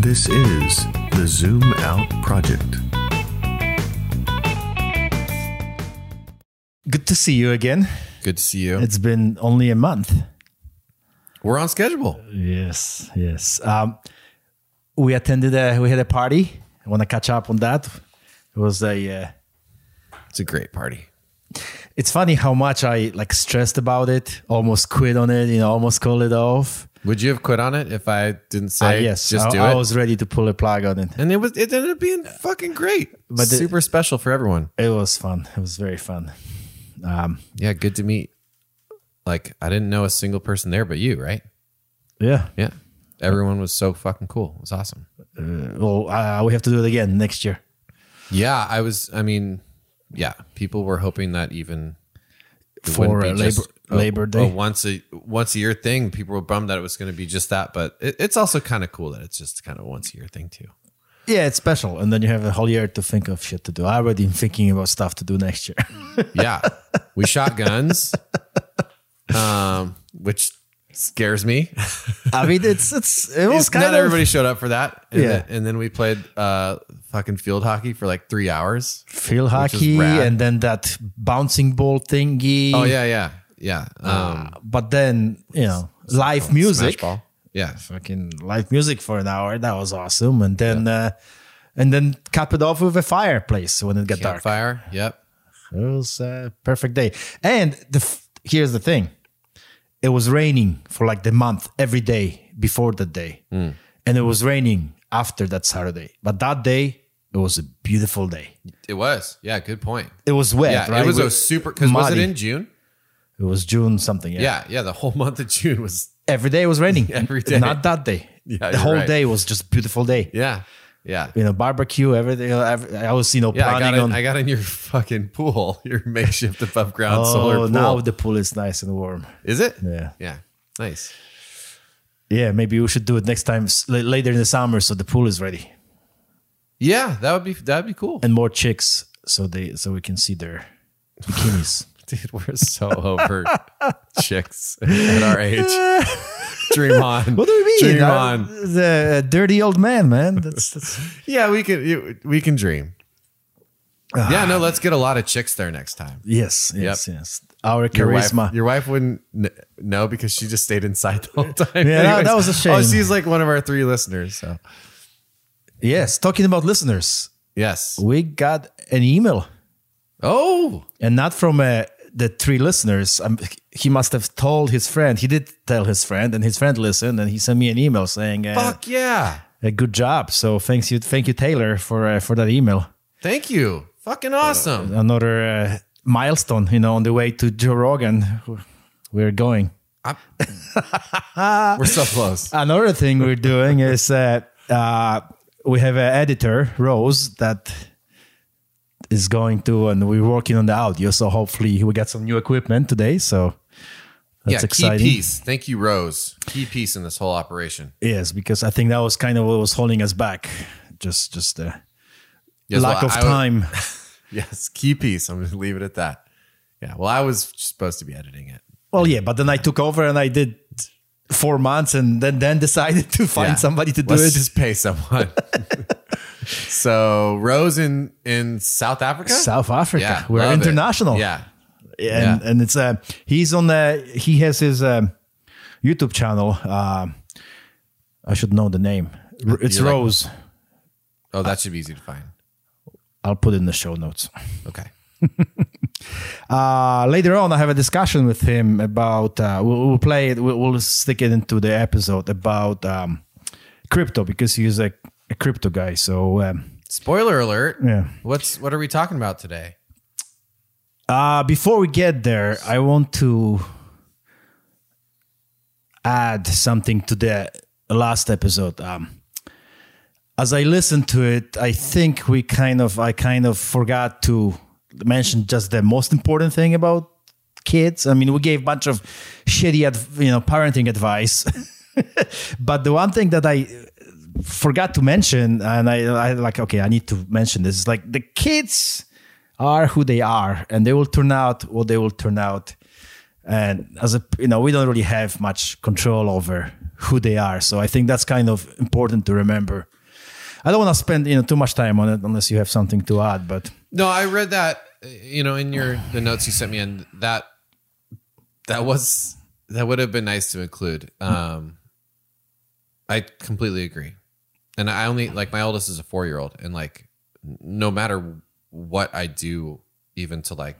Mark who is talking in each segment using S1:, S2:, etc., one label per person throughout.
S1: This is the Zoom Out Project.
S2: Good to see you again.
S3: Good to see you.
S2: It's been only a month.
S3: We're on schedule.
S2: Yes, yes. Um, we attended a we had a party. I want to catch up on that. It was a. Uh,
S3: It's a great party.
S2: it's funny how much I like stressed about it, almost quit on it, you know, almost called it off.
S3: Would you have quit on it if I didn't say
S2: yes,
S3: just
S2: I,
S3: do
S2: I
S3: it?
S2: was ready to pull a plug on it.
S3: and it was it ended up being fucking great.
S2: But
S3: super special for everyone.
S2: It was fun. It was very fun. Um,
S3: Yeah, good to meet. Like I didn't know a single person there but you, right?
S2: yeah.
S3: Yeah. Everyone was so fucking cool. It was awesome.
S2: Well, uh, we have to do it again next year.
S3: Yeah, I was I mean, yeah, people were hoping that even
S2: For, uh, Labor- Labor Day?
S3: a once a once a year thing. People were bummed that it was going to be just that, but it, it's also kind of cool that it's just kind of once a year thing too.
S2: Yeah, it's special, and then you have a whole year to think of shit to do. I already am thinking about stuff to do next year.
S3: Yeah, we shot guns, um, which scares me.
S2: I mean, it's it's it was kind
S3: Not
S2: of
S3: everybody showed up for that. And
S2: Yeah.
S3: then, and then we played uh, fucking field hockey for like three hours.
S2: field hockey, and then that bouncing ball thingy.
S3: Oh yeah, yeah, yeah. Um,
S2: but then you know, live music.
S3: Yeah,
S2: fucking live music for an hour. That was awesome, and then uh, and then cap it off with a fireplace when it got dark.
S3: Fire. Yep.
S2: It was a perfect day. And the f- here's the thing: it was raining for like the month every day before that day,
S3: Hmm.
S2: and it was raining after that Saturday. But that day, it was a beautiful day.
S3: It was. Yeah, good point.
S2: It was wet.
S3: Yeah,
S2: right?
S3: it was
S2: With-
S3: a super. Because was it in June?
S2: It was June something. Yeah.
S3: Yeah, yeah. The whole month of June was.
S2: Every day was raining.
S3: Every day.
S2: Not that day.
S3: Yeah,
S2: the whole
S3: right.
S2: day was just beautiful day.
S3: Yeah, yeah.
S2: You know, barbecue, everything. Uh, every- I was, you know,
S3: Yeah, I got, in,
S2: on.
S3: I got in your fucking pool, your makeshift above ground oh, solar
S2: oh,
S3: pool.
S2: now the pool is nice and warm.
S3: Is it?
S2: Yeah.
S3: Yeah. Nice.
S2: Yeah, maybe we should do it next time later in the summer so the pool is ready
S3: Yeah, that would be that would be cool.
S2: and more chicks so they so we can see their bikinis.
S3: Dude, we're so over chicks at our age. Dream on.
S2: what do we mean?
S3: Dream
S2: Uh,
S3: on.
S2: the dirty old man, man. That's, that's
S3: Yeah, we can we can dream.
S2: Ah.
S3: yeah, no, let's get a lot of chicks there next time.
S2: yes, yes, yes. Our
S3: Your wife,
S2: charisma.
S3: your wife wouldn't kn- know because she just stayed inside the whole time.
S2: Yeah, that- that was a
S3: Oh,
S2: shame.
S3: she's like one of our three listeners. So
S2: yes, talking about listeners,
S3: yes.
S2: we got an email.
S3: Oh,
S2: and not from uh, the three listeners. Um, he must have told his friend. He did tell his friend, and his friend listened, and he sent me an email saying, uh,
S3: fuck yeah!
S2: "A good job." So thanks you, thank you, Taylor, for uh, for that email.
S3: Thank you. Fucking awesome.
S2: Another uh, milestone, you know, on the way to Joe Rogan. We're going.
S3: We're so close.
S2: Another thing we're doing is uh, uh, we have an editor, Rose, that is going to, and we're working on the audio. So hopefully we get some new equipment today. So that's
S3: yeah,
S2: exciting.
S3: key piece. Thank you, Rose. Key piece in this whole operation.
S2: Yes, because I think that was kind of what was holding us back. Just, just uh,
S3: Yes,
S2: lack
S3: well,
S2: of
S3: I- I-
S2: time.
S3: Yes, key piece. I'm going to leave it at that. Yeah. Well, I was supposed to be editing it.
S2: well, yeah, but then I took over and I did four months, and then then decided to find
S3: Yeah.
S2: somebody to do
S3: Let's
S2: it.
S3: just pay someone. so Rose in in South Africa.
S2: South Africa,
S3: Yeah,
S2: we're
S3: love it.
S2: international.
S3: Yeah.
S2: and
S3: Yeah.
S2: and it's uh he's on the he has his um, YouTube channel. Um, I should know the name. It's
S3: You like-
S2: Rose.
S3: Oh, that should be easy to find.
S2: I'll put it in the show notes.
S3: Okay.
S2: Uh, later on, I have a discussion with him about. Uh, we'll, we'll play it. We'll, we'll stick it into the episode about um, crypto because he's a, a crypto guy. So um,
S3: Spoiler alert.
S2: yeah.
S3: What's what are we talking about today?
S2: Uh, before we get there, I want to add something to the last episode. Um, as I listened to it, I think we kind of, I kind of forgot to mention just the most important thing about kids. I mean, we gave a bunch of shitty, adv- you know, parenting advice, but the one thing that I forgot to mention, and I, I like, okay, I need to mention this. Is like the kids are who they are, and they will turn out what they will turn out. and as a you know we don't really have much control over who they are so i think that's kind of important to remember i don't want to spend you know too much time on it unless you have something to add but
S3: No, I read that. You know, in your the notes you sent me, and that that was that would have been nice to include. Um, I completely agree, and I only like my oldest is a four year old, and like no matter what I do, even to like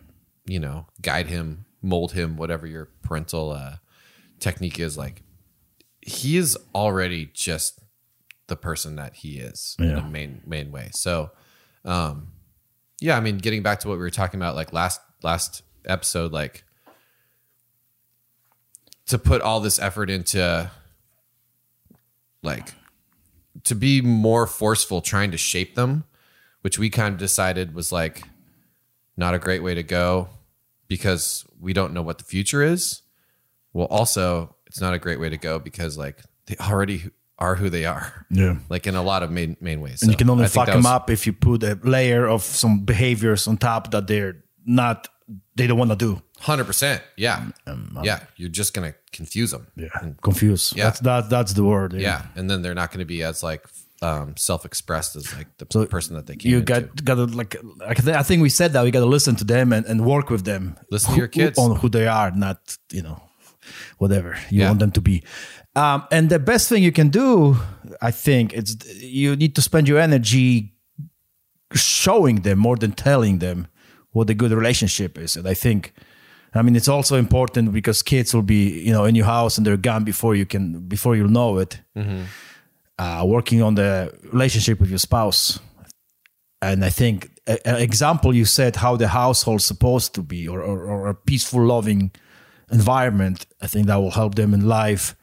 S3: you know guide him, mold him, whatever your parental uh, technique is, like he is already just the person that he is in
S2: Yeah.
S3: a main main way. So. Um, yeah, I mean, getting back to what we were talking about, like last last episode, like to put all this effort into, like, to be more forceful, trying to shape them, which we kind of decided was like not a great way to go because we don't know what the future is. Well, also, it's not a great way to go because like they already are who they are,
S2: yeah
S3: like in a lot of main main ways.
S2: and you can only
S3: I
S2: fuck them
S3: was-
S2: up if you put a layer of some behaviors on top that they're not they don't want to do
S3: Hundred percent. Yeah. yeah. You're just gonna confuse them.
S2: yeah confused
S3: Yeah.
S2: that's that, that's the word
S3: Yeah. And then they're not gonna be as like um, self-expressed as like the
S2: So
S3: person that they came
S2: you
S3: into.
S2: got got to like I think we said that we got to listen to them and, and work with them.
S3: Listen to your kids.
S2: on who they are, not you know whatever you
S3: Yeah.
S2: want them to be. Um, and the best thing you can do, I think, it's you need to spend your energy showing them more than telling them what a good relationship is. And I think, I mean, it's also important because kids will be you know in your house and they're gone before you can before you know it. Uh, working on the relationship with your spouse and I think an example you said how the household's supposed to be or, or, or a peaceful, loving environment. I think that will help them in life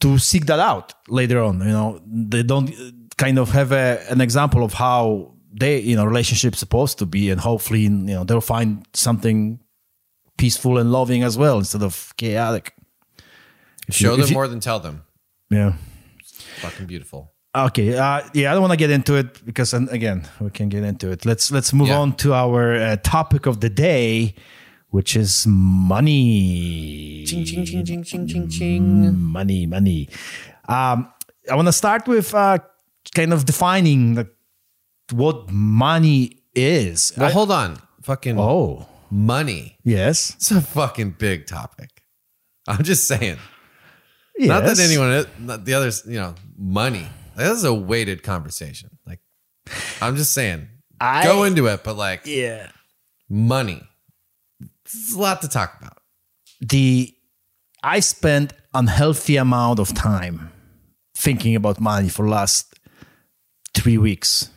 S2: to seek that out later on. You know, they don't kind of have a, an example of how they, you know, relationship's supposed to be, and hopefully, you know, they'll find something peaceful and loving as well instead of chaotic. If you-
S3: Show
S2: if
S3: them
S2: you-
S3: more than tell them.
S2: Yeah.
S3: Fucking beautiful.
S2: Okay. Uh, yeah, I don't want to get into it because, and again, we can get into it. Let's let's move
S3: Yeah.
S2: on to our uh, topic of the day, which is money.
S3: Ching ching ching ching ching ching ching.
S2: Money, money. Um, I want to start with uh, kind of defining the, what money is.
S3: Well,
S2: I-
S3: hold on. Fucking
S2: oh,
S3: money.
S2: yes.
S3: It's a fucking big topic. I'm just saying.
S2: yes.
S3: Not that anyone, not the others, you know, money. This is a weighted conversation. Like, I'm just saying,
S2: I-
S3: go into it, but like,
S2: Yeah.
S3: money. It's a lot to talk about.
S2: the I spent unhealthy amount of time thinking about money for last three weeks.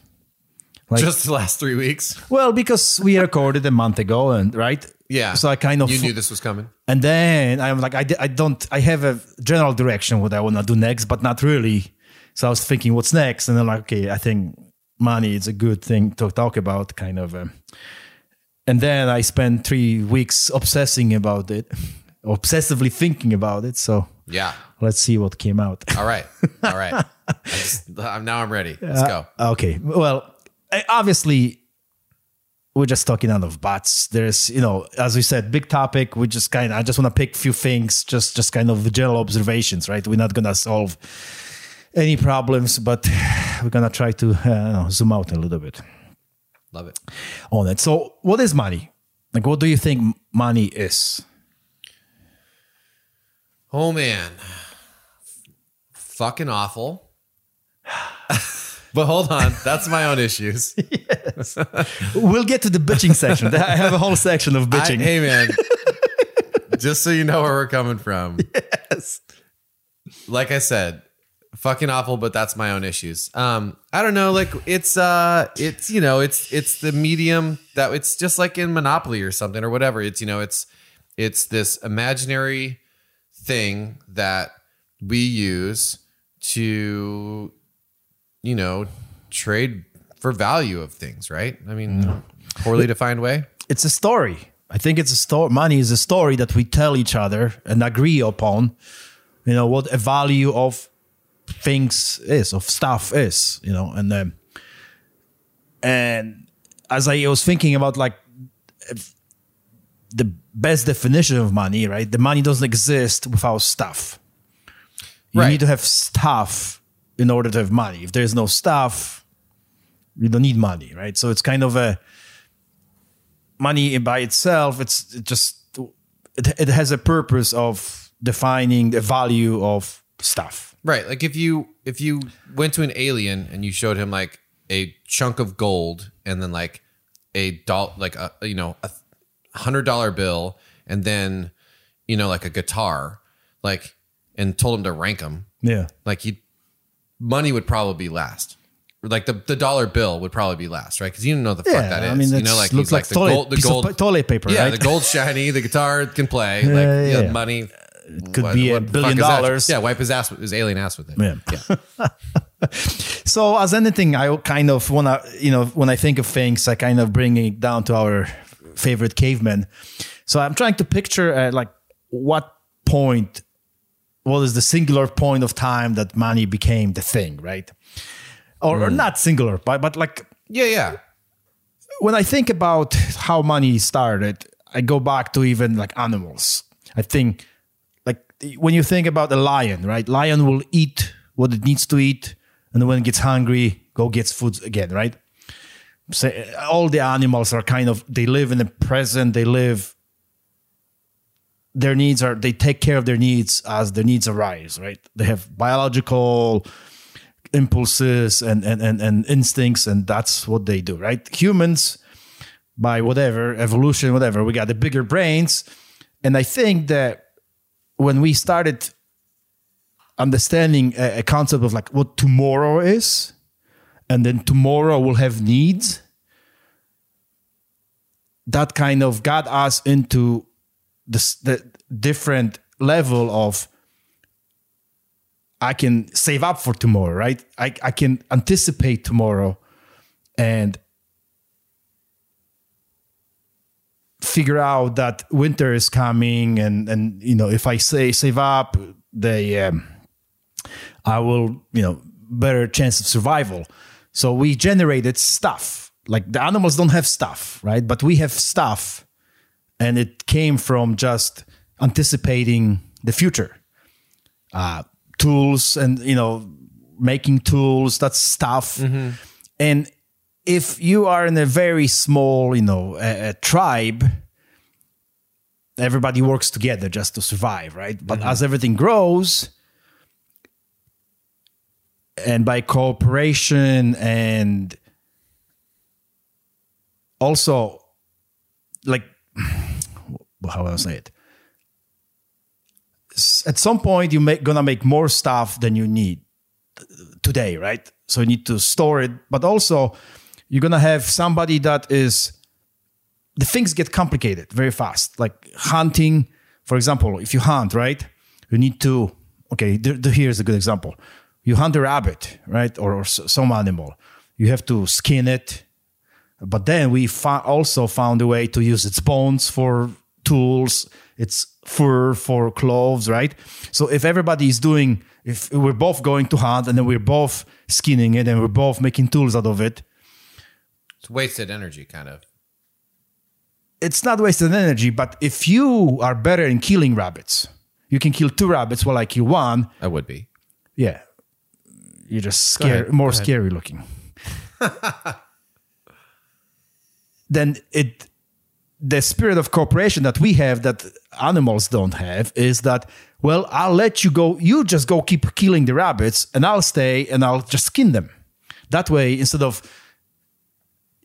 S2: Like,
S3: Just the last three weeks.
S2: well, because we recorded a month ago, and right,
S3: Yeah.
S2: So I kind of
S3: You knew this was coming.
S2: and then I'm like, I, I don't, I have a general direction what I want to do next, but not really. So I was thinking, what's next? And I'm like, okay, I think money is a good thing to talk about, kind of. Um, and then I spent three weeks obsessing about it, obsessively thinking about it. So
S3: Yeah.
S2: let's see what came out.
S3: All right. All right. I just, I'm, now I'm ready. Let's go.
S2: Okay. Well, obviously, we're just talking out of butts. There's, you know, as we said, big topic. We just kind of, I just want to pick a few things, just, just kind of general observations, right? We're not gonna solve any problems, but we're gonna try to uh, I don't know, zoom out a little bit
S3: Love it.
S2: on it. So, what is money? Like, what do you think money is?
S3: Oh, man. Fucking awful. but hold on. That's my own issues.
S2: We'll get to the bitching section. I have a whole section of
S3: I-
S2: bitching.
S3: hey, man. just so you know where we're coming from.
S2: Yes.
S3: like I said, fucking awful, but that's my own issues. Um, I don't know, like it's uh it's you know, it's it's the medium that it's just like in Monopoly or something or whatever. It's you know, it's it's this imaginary thing that we use to you know, trade for value of things, right? I mean, poorly defined way.
S2: it's a story. I think it's a story. Money is a story that we tell each other and agree upon. You know what a value of things is, of stuff is. You know, and um, and as I was thinking about like the best definition of money, right? The money doesn't exist without stuff. You
S3: Right.
S2: need to have stuff in order to have money. If there's no stuff, you don't need money, right? So it's kind of a money by itself. It's it just it, it has a purpose of defining the value of stuff.
S3: Right. Like if you if you went to an alien and you showed him like a chunk of gold and then like a doll like a you know a hundred dollar bill and then you know like a guitar like and told him to rank them
S2: Yeah.
S3: like he money would probably be last like the, the dollar bill would probably be last right because you don't know the fuck
S2: Yeah,
S3: that is
S2: I mean,
S3: you know like
S2: looks
S3: like,
S2: like
S3: the
S2: toilet,
S3: gold the gold
S2: toilet paper,
S3: yeah
S2: right?
S3: the gold's shiny the guitar can play
S2: Yeah,
S3: like
S2: yeah,
S3: yeah,
S2: yeah.
S3: money
S2: could be a billion dollars.
S3: yeah wipe his ass with his alien ass with it
S2: Yeah. So as anything, I kind of wanna, you know, when I think of things, I kind of bring it down to our favorite cavemen. So I'm trying to picture uh, like what point, what is the singular point of time that money became the thing, right? Or, or hmm. not singular, but but like
S3: yeah yeah
S2: when I think about how money started, I go back to even like animals. I think like when you think about a lion, right? Lion will eat what it needs to eat, and when it gets hungry, go gets food again, right? So all the animals are kind of they live in the present. They live. Their needs are they take care of their needs as their needs arise, right? They have biological impulses and, and, and, and instincts, and that's what they do, right? Humans, by whatever, evolution, whatever, we got the bigger brains. And I think that when we started understanding a, a concept of like what tomorrow is, and then tomorrow will have needs, that kind of got us into this, the different level of I can save up for tomorrow, right? I, I can anticipate tomorrow and figure out that winter is coming and and you know if I say save up, they um, I will you know better chance of survival. So we generated stuff. Like the animals don't have stuff, right? But we have stuff, and it came from just anticipating the future. Uh, tools and you know making tools that's stuff. And if you are in a very small you know a, a tribe everybody works together just to survive right? But as everything grows and by cooperation and also like how i say it at some point you make gonna make more stuff than you need uh, today, right? So you need to store it, but also you're gonna have somebody that is the things get complicated very fast. Like hunting, for example, if you hunt, right? You need to okay. There- here's a good example. You hunt a rabbit, right, or, or some animal. You have to skin it, but then we fo- also found a way to use its bones for tools, its fur for clothes, right? So if everybody is doing, if we're both going to hunt and then we're both skinning it and we're both making tools out of it,
S3: it's wasted energy kind of
S2: it's not wasted energy. But if you are better in killing rabbits, you can kill two rabbits while I kill one.
S3: i would be
S2: Yeah, you're just scary, more scary looking. then it, the spirit of cooperation that we have that animals don't have is that well, I'll let you go. You just go keep killing the rabbits, and I'll stay and I'll just skin them. That way, instead of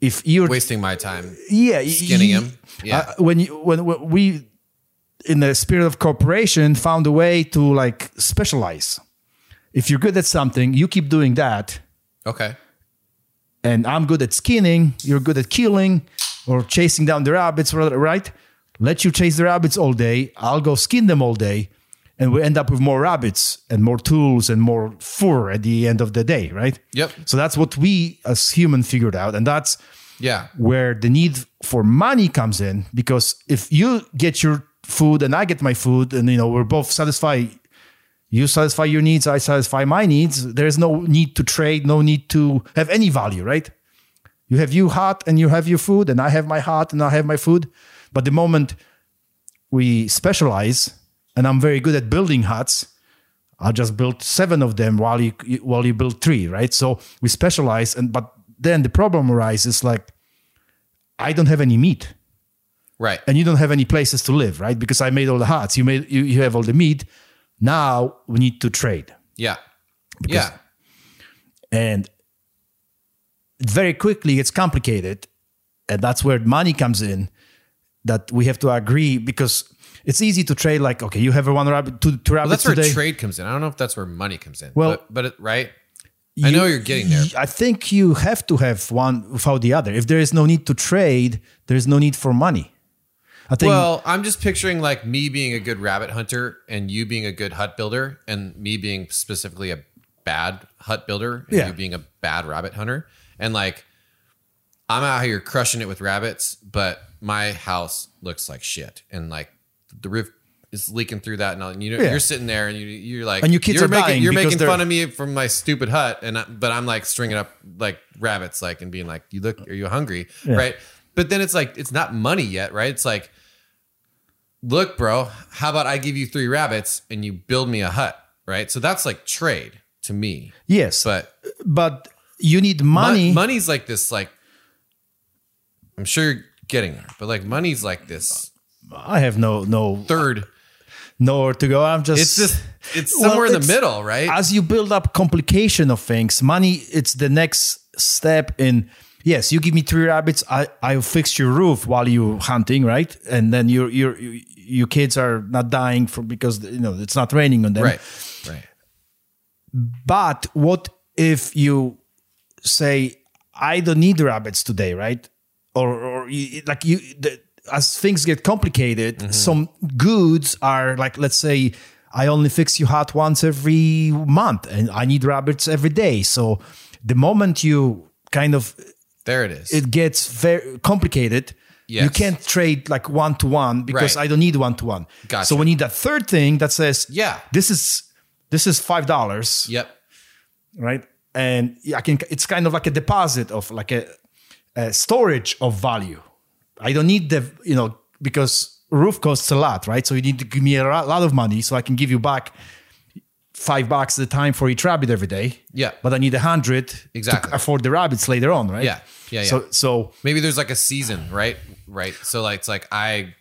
S2: if you're
S3: wasting my time
S2: yeah
S3: skinning
S2: y-
S3: him. Yeah.
S2: uh, when you when, when we in the spirit of cooperation found a way to like specialize if you're good at something you keep doing that
S3: okay
S2: and i'm good at skinning you're good at killing or chasing down the rabbits right? Let you chase the rabbits all day. I'll go skin them all day. And we end up with more rabbits and more tools and more fur at the end of the day right?
S3: Yep.
S2: so that's what we as human figured out. And that's
S3: yeah.
S2: where the need for money comes in. Because if you get your food and I get my food and you know we're both satisfied you satisfy your needs I satisfy my needs there's no need to trade no need to have any value right you have you hot and you have your food and I have my hot and I have my food but the moment we specialize, and I'm very good at building huts. I'll just build seven of them while you while you build three, right? So we specialize, and but then the problem arises like I don't have any meat,
S3: Right.
S2: and you don't have any places to live, right? Because I made all the huts, you made you, you have all the meat. Now we need to trade,
S3: yeah. yeah.
S2: and very quickly it's complicated, and that's where money comes in. That we have to agree because it's easy to trade. Like, okay, you have a one rabbit, two, two
S3: Well,
S2: rabbits
S3: that's where trade comes in. I don't know if that's where money comes in.
S2: Well-
S3: but, but it, right. I know you're getting there.
S2: I think you have to have one without the other. If there is no need to trade, there is no need for money. I think.
S3: Well, I'm just picturing like me being a good rabbit hunter and you being a good hut builder and me being specifically a bad hut builder and
S2: Yeah.
S3: you being a bad rabbit hunter. And like I'm out here crushing it with rabbits, but my house looks like shit. And like the roof is leaking through that. And all, and you know
S2: Yeah.
S3: you're sitting there and you you're like
S2: And your kids
S3: you're
S2: are
S3: making
S2: dying
S3: you're
S2: because
S3: making
S2: they're-
S3: fun of me from my stupid hut. And I, but I'm like stringing up like rabbits like and being like you look are you hungry? Right? But then it's like it's not money yet right? It's like look bro how about I give you three rabbits and you build me a hut? Right? So that's like trade to me.
S2: Yes, but,
S3: but
S2: you need
S3: money
S2: money.
S3: money's like this like I'm sure you're getting there but like money's like this
S2: I have no no
S3: third
S2: nowhere to go. I'm just.
S3: it's just it's
S2: Well,
S3: somewhere in the middle right
S2: As you build up complication of things, money. It's the next step in. Yes, you give me three rabbits. I I'll fix your roof while you hunting, right? And then your your your kids are not dying for because you know it's not raining on them.
S3: right right
S2: But what if you say, I don't need rabbits today, right? Or, or you, like you, the, as things get complicated, mm-hmm. some goods are like, let's say, I only fix your hut once every month and I need rabbits every day. So the moment you kind of,
S3: there it is
S2: it gets very complicated.
S3: Yes.
S2: You can't trade like one to one because
S3: Right.
S2: I don't need one to one.
S3: Gotcha.
S2: So we need that third thing that says,
S3: Yeah.
S2: this is this is five dollars
S3: yep
S2: right? And I can. It's kind of like a deposit of like a, a storage of value. I don't need the you know because roof costs a lot, right? So you need to give me a lot of money so I can give you back five bucks at a time for each rabbit every day.
S3: Yeah.
S2: but I need a hundred
S3: Exactly.
S2: to afford the rabbits later on, right?
S3: Yeah. Yeah,
S2: So
S3: yeah.
S2: so
S3: maybe there's like a season, right? Right. So like it's like I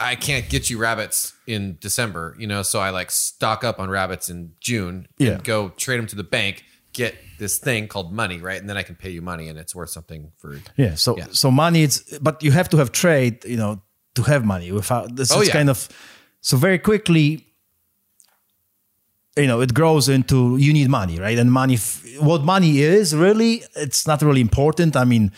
S3: I can't get you rabbits in December, you know, so I like stock up on rabbits in June
S2: Yeah.
S3: and go trade them to the bank, get this thing called money, right? And then I can pay you money and it's worth something for
S2: yeah. So
S3: Yeah.
S2: so money. It's but you have to have trade, you know, to have money. Without this
S3: Oh,
S2: is
S3: yeah.
S2: kind of so very quickly you know it grows into you need money right and money what money is really it's not really important i mean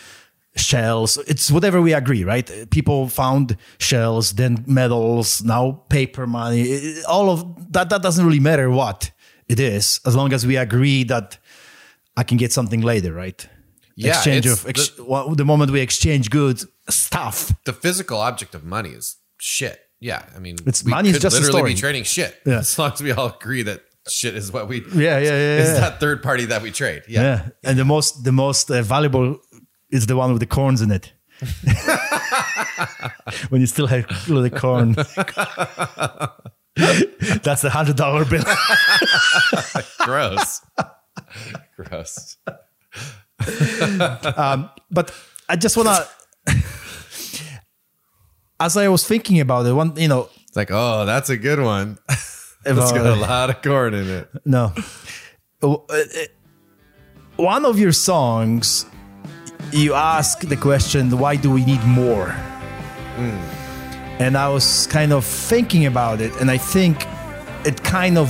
S2: shells it's whatever we agree right people found shells then metals now paper money all of that that doesn't really matter what it is as long as we agree that i can get something later right
S3: Yeah,
S2: exchange of ex- well, the moment we exchange goods stuff
S3: the physical object of money is shit. Yeah. I mean
S2: It's-
S3: we
S2: money is
S3: could
S2: just a
S3: literally be trading shit.
S2: Yeah.
S3: As long as we all agree that shit is what we
S2: yeah yeah yeah,
S3: is
S2: yeah.
S3: that third party that we trade. Yeah.
S2: Yeah, and the most the most uh, valuable is the one with the corns in it. when you still have the corn. That's the hundred dollar bill.
S3: Gross. Gross.
S2: but I just wanna. As I was thinking about it, one you know,
S3: It's like, oh, that's a good one. It's got a lot of corn in it.
S2: no, Uh, uh, one of your songs, you ask the question, "Why do we need more?" and I was kind of thinking about it, and I think it kind of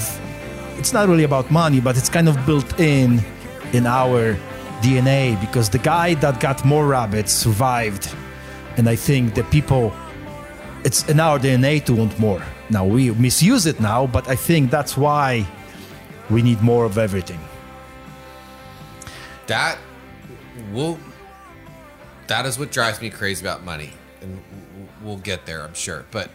S2: it's not really about money, but it's kind of built in in our DNA because the guy that got more rabbits survived, and I think the people it's in our DNA to want more. Now we misuse it now, but I think that's why we need more of everything.
S3: That will that is what drives me crazy about money. And we'll get there, I'm sure. But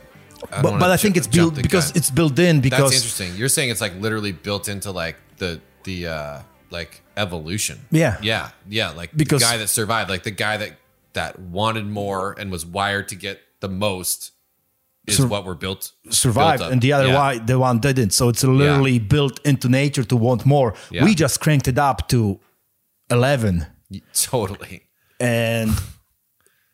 S3: I
S2: But, but I think it's built because
S3: gun.
S2: it's built in Because That's
S3: interesting. You're saying it's like literally built into like the the uh like evolution.
S2: Yeah.
S3: Yeah. Yeah. Like
S2: Because-
S3: the guy that survived, like the guy that that wanted more and was wired to get the most is
S2: Sur-
S3: what we're built
S2: survived
S3: built
S2: and the other
S3: Yeah.
S2: one the one didn't so it's literally built into nature to want more
S3: Yeah.
S2: we just cranked it up to 11
S3: totally
S2: and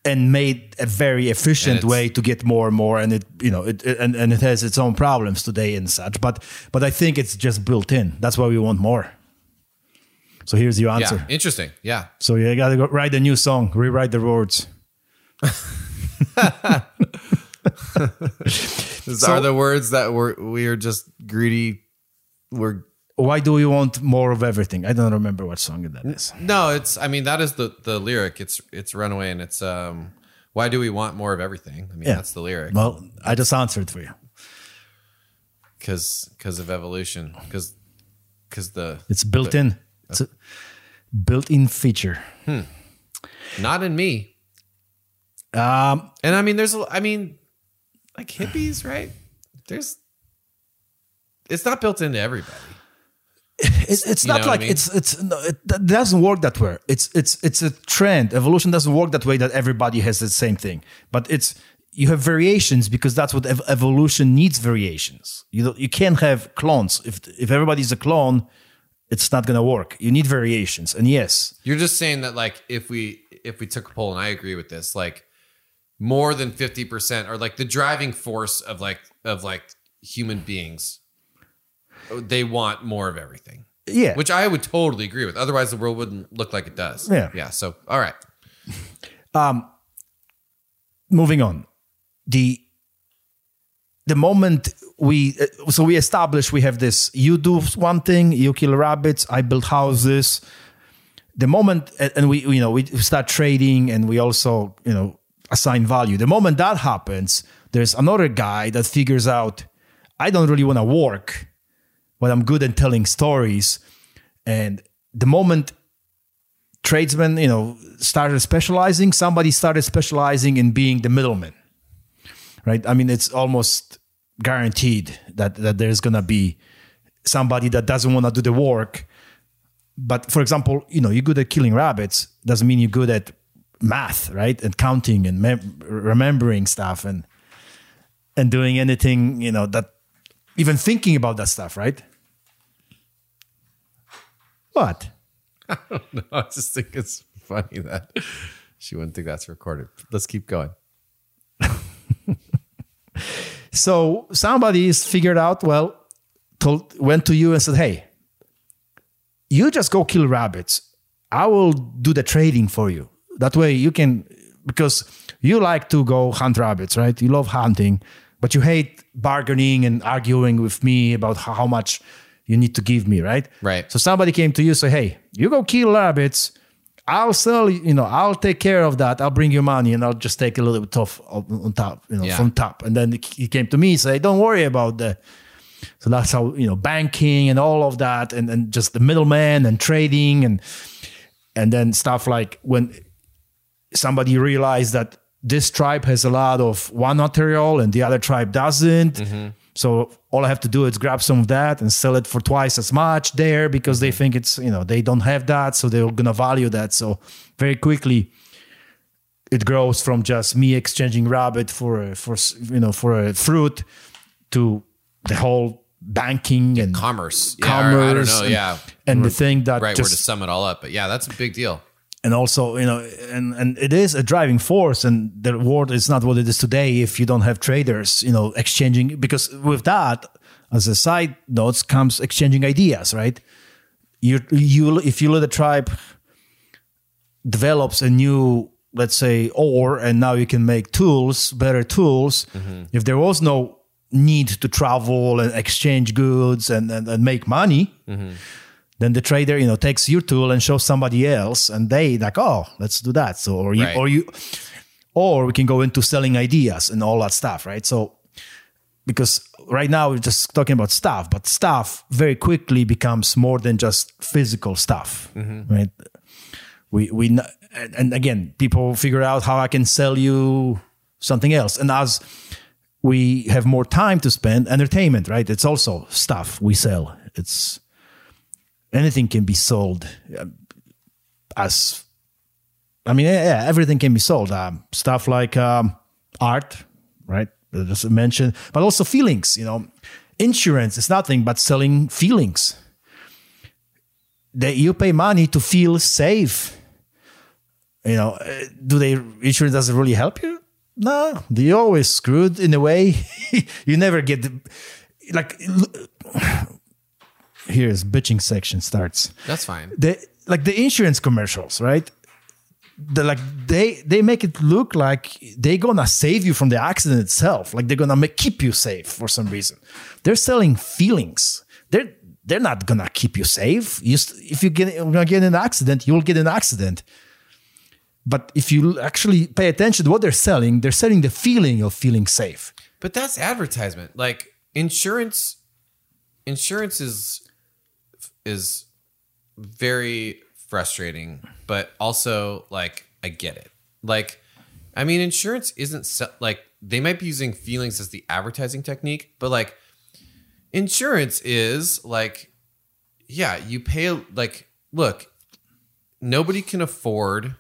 S2: and made a very efficient way to get more and more and it you know it, it- and, and it has its own problems today and such but but i think it's just built in that's why we want more so here's your answer.
S3: yeah interesting. Yeah.
S2: So you gotta go write a new song rewrite the words.
S3: These are the words that we're we are just greedy we're
S2: why do we want more of everything? I don't remember what song that is.
S3: No it's i mean that is the the lyric. It's it's runaway and it's um why do we want more of everything? I mean
S2: Yeah.
S3: that's the lyric.
S2: Well i just answered for you.
S3: Because because of evolution. Because because the
S2: It's built in. It's a built-in feature.
S3: not in me
S2: Um,
S3: and i mean there's a i mean like hippies right there's it's not built into everybody
S2: it's it's
S3: You
S2: not
S3: what I
S2: like
S3: mean?
S2: it's it's no, it doesn't work that way. It's it's it's a trend. Evolution doesn't work that way. That everybody has the same thing, but it's you have variations because that's what ev- evolution needs. Variations. You don't, you can't have clones. If if everybody's a clone, it's not gonna work. You need variations. And yes,
S3: You're just saying that like if we if we took a poll and I agree with this, like more than 50% or like the driving force of like of like human beings they want more of everything.
S2: yeah.
S3: Which I would totally agree with. Otherwise the world wouldn't look like it does.
S2: Yeah.
S3: Yeah. So all right.
S2: Um moving on the the moment we uh, so we establish we have this you do one thing you kill rabbits i build houses. The moment and we you know we start trading and we also you know assign value. The moment that happens there's another guy that figures out i don't really want to work but i'm good at telling stories. And the moment tradesmen you know started specializing somebody started specializing in being the middleman right i mean it's almost guaranteed that that there's going to be somebody that doesn't want to do the work but for example you know you're good at killing rabbits doesn't mean you're good at math right and counting and mem- remembering stuff and and doing anything you know that even thinking about that stuff right what
S3: I don't know. I just think it's funny that she wouldn't think that's recorded. Let's keep going.
S2: So somebody's figured out, well, told, went to you and said, hey, you just go kill rabbits. I will do the trading for you. That way you can, because you like to go hunt rabbits, right? You love hunting, but you hate bargaining and arguing with me about how, how much you need to give me, right?
S3: Right.
S2: So somebody came to you, say, hey, you go kill rabbits. I'll sell, you know, I'll take care of that. I'll bring you money and I'll just take a little bit off on top, you know,
S3: Yeah.
S2: from top. And then he came to me, and say, don't worry about that. So that's how, you know, banking and all of that and, and just the middleman and trading and and then stuff like when somebody realized that this tribe has a lot of one material and the other tribe doesn't. Mm-hmm. So all I have to do is grab some of that and sell it for twice as much there because they think it's, you know, they don't have that. So they're going to value that. So very quickly, it grows from just me exchanging rabbit for, a, for, you know, for a fruit to the whole banking and
S3: Commerce. Yeah, I don't
S2: commerce
S3: know.
S2: and,
S3: yeah.
S2: and the thing that
S3: Right
S2: just
S3: where to sum it all up. But yeah, that's a big deal.
S2: And also you know and and it is a driving force and the world is not what it is today if you don't have traders you know exchanging because with that as a side notes comes exchanging ideas right? You you if you let a tribe develops a new let's say ore and now you can make tools better tools mm-hmm. if there was no need to travel and exchange goods and and, and make money mm-hmm. Then the trader you know takes your tool and shows somebody else and they like oh let's do that. So or you
S3: Right.
S2: or you or we can go into selling ideas and all that stuff right? So because right now we're just talking about stuff but stuff very quickly becomes more than just physical stuff mm-hmm. right? We we and again people figure out how i can sell you something else. And as we have more time to spend entertainment right? It's also stuff we sell. It's anything can be sold uh, as i mean yeah, everything can be sold um, stuff like um, art right Just mentioned, but also feelings. You know, insurance is nothing but selling feelings. That you pay money to feel safe. You know, uh, do they insurance doesn't really help you? No, they always screwed in a way. you never get the, like. Here's bitching section starts
S3: That's fine.
S2: the like the insurance commercials, right? The like they they make it look like they're gonna save you from the accident itself. Like they're gonna make, keep you safe for some reason. They're selling feelings. They're they're not gonna keep you safe. You st- if you get gonna get an accident, you will get an accident. But if you actually pay attention to what they're selling, they're selling the feeling of feeling safe.
S3: But that's advertisement. Like insurance insurance is is very frustrating, but also like I get it. Like I mean insurance isn't se- like they might be using feelings as the advertising technique, but like insurance is like yeah, you pay like look, nobody can afford,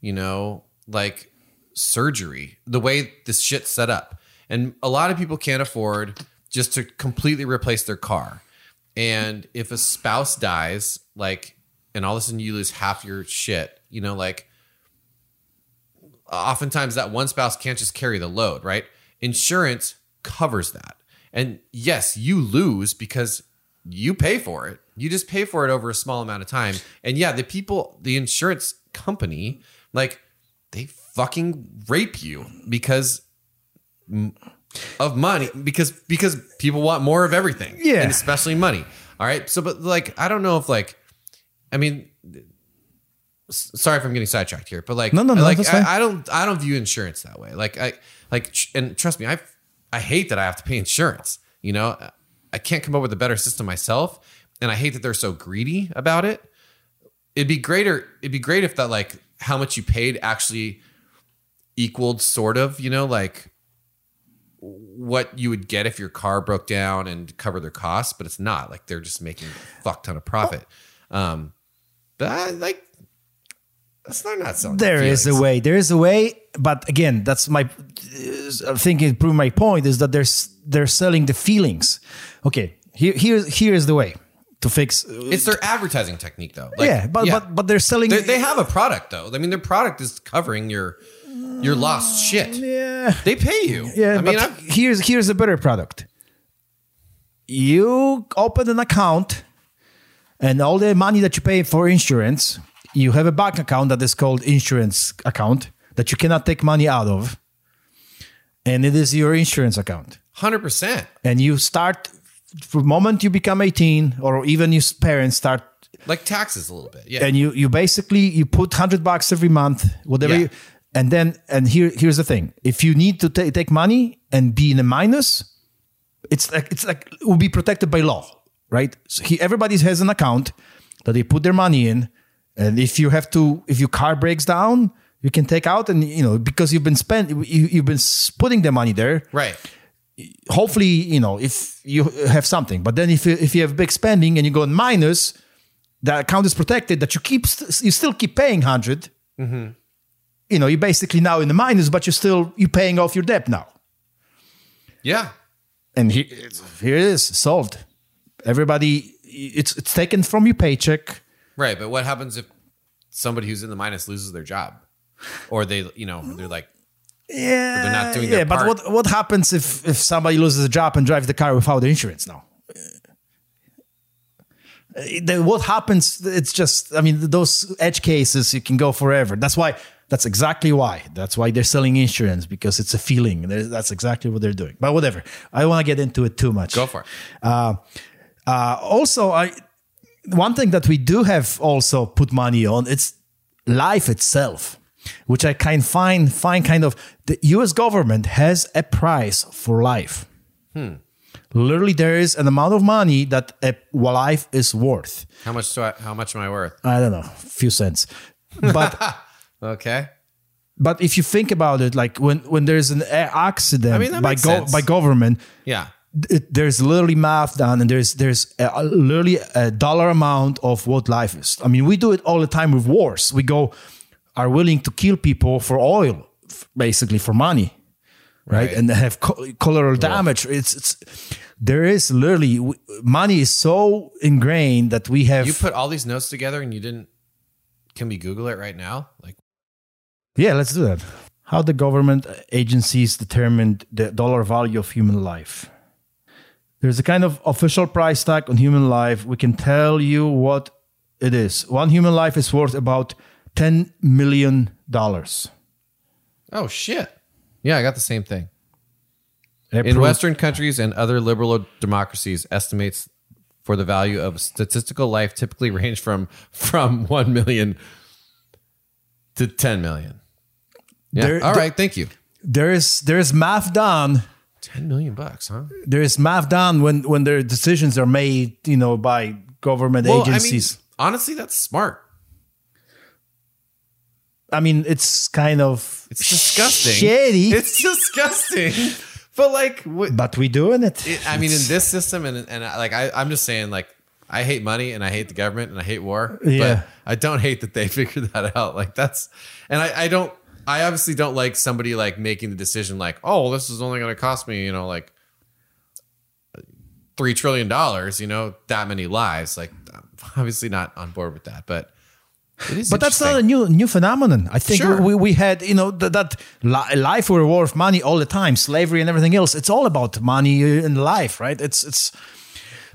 S3: you know, like surgery the way this shit's set up. And a lot of people can't afford just to completely replace their car. And if a spouse dies, like, and all of a sudden you lose half your shit, you know, like, oftentimes that one spouse can't just carry the load, right? Insurance covers that. And yes, you lose because you pay for it. You just pay for it over a small amount of time. And yeah, the people, the insurance company, like they fucking rape you because of money because because people want more of everything.
S2: Yeah.
S3: And especially money. All right. So but like I don't know if like I mean sorry if I'm getting sidetracked here, but like
S2: No, no, no,
S3: like. I, I don't I don't view insurance that way. Like I like and trust me, I I hate that I have to pay insurance. You know, I can't come up with a better system myself, and I hate that they're so greedy about it. It'd be greater. It'd be great if that like how much you paid actually equaled sort of. You know, like what you would get if your car broke down and cover their costs, but it's not. Like they're just making a fuck ton of profit. Um, but I, like that's not not selling.
S2: There is a way. There is a way, but again, that's my I think it prove my point is that they're they're selling the feelings. Okay, here here's here's the way to fix.
S3: It's their advertising technique, though. Like,
S2: yeah, but but but they're selling.
S3: they, they have a product though. I mean, their product is covering your your lost shit.
S2: yeah.
S3: They pay you.
S2: Yeah,
S3: I mean, I'm,
S2: here's here's a better product. You open an account, and all the money that you pay for insurance, you have a bank account that is called insurance account that you cannot take money out of, and it is your insurance account.
S3: hundred percent.
S2: And you start from the moment you become 18, or even your parents start
S3: Like taxes a little bit. Yeah.
S2: and you you basically you put 100 bucks every month whatever
S3: Yeah.
S2: you, and then and here here's the thing. If you need to ta- take money and be in a minus it's like it's like it will be protected by law right? So he, everybody has an account that they put their money in. And if you have to if your car breaks down you can take out and you know because you've been spent you, you've been putting the money there.
S3: Right.
S2: hopefully you know if you have something. But then if you, if you have big spending and you go in minus the account is protected that you keep you still keep paying 100 mm-hmm. You know you're basically now in the minus but you're still you're paying off your debt now
S3: Yeah.
S2: and here, it's, here it is solved everybody it's it's taken from your paycheck
S3: Right. But what happens if somebody who's in the minus loses their job, or they, you know, they're like,
S2: yeah
S3: they're not doing
S2: yeah but
S3: part.
S2: what what happens if if somebody loses a job and drives the car without the insurance now Uh, what happens it's just i mean those edge cases you can go forever that's why that's exactly why that's why they're selling insurance because it's a feeling that's exactly what they're doing but whatever i don't want to get into it too much
S3: go for it.
S2: uh, uh, also, I one thing that we do have also put money on it's life itself, which I kind find find kind of the U.S. government has a price for life. Literally, there is an amount of money that a life is worth.
S3: How much do I? How much am I worth?
S2: I don't know, a few cents, but.
S3: Okay.
S2: But if you think about it, like when, when there's an accident
S3: I mean,
S2: by go, by government,
S3: Yeah.
S2: it, there's literally math done and there's there's a, a- literally a dollar amount of what life is i mean we do it all the time with wars we go are willing to kill people for oil basically for money right,
S3: Right.
S2: and they have co- collateral damage. It's it's there is literally w- money is so ingrained that we have
S3: You put all these notes together and you didn't. Can we Google it right now? Like,
S2: Yeah, let's do that. How the government agencies determined the dollar value of human life. There's a kind of official price tag on human life. We can tell you what it is. One human life is worth about $10 million.
S3: oh shit. Yeah, I got the same thing.
S2: It
S3: In
S2: proves-
S3: Western countries and other liberal democracies, estimates for the value of statistical life typically range from from one million to ten million. Yeah.
S2: There-
S3: All
S2: there-
S3: right. Thank you.
S2: there is there is math done.
S3: Ten million bucks, huh?
S2: There is math done when when their decisions are made, you know, by government agencies.
S3: I mean, honestly, that's smart.
S2: I mean, it's kind of
S3: It's disgusting.
S2: shady,
S3: It's disgusting. but like, what,
S2: but we're doing it.
S3: it, I mean, in this system, and and I- like, I, I'm just saying, like, I hate money and I hate the government and I hate war.
S2: Yeah.
S3: But I don't hate that they figured that out. Like that's, and I, I don't, I obviously don't like somebody like making the decision like, oh, this is only going to cost me, you know, like three trillion dollars. You know, that many lives. Like, I'm obviously not on board with that, but. It is
S2: But that's not a new new phenomenon. I think
S3: Sure.
S2: we, we had you know that, that li- life were worth money all the time, slavery and everything else. It's all about money in life, right? It's it's.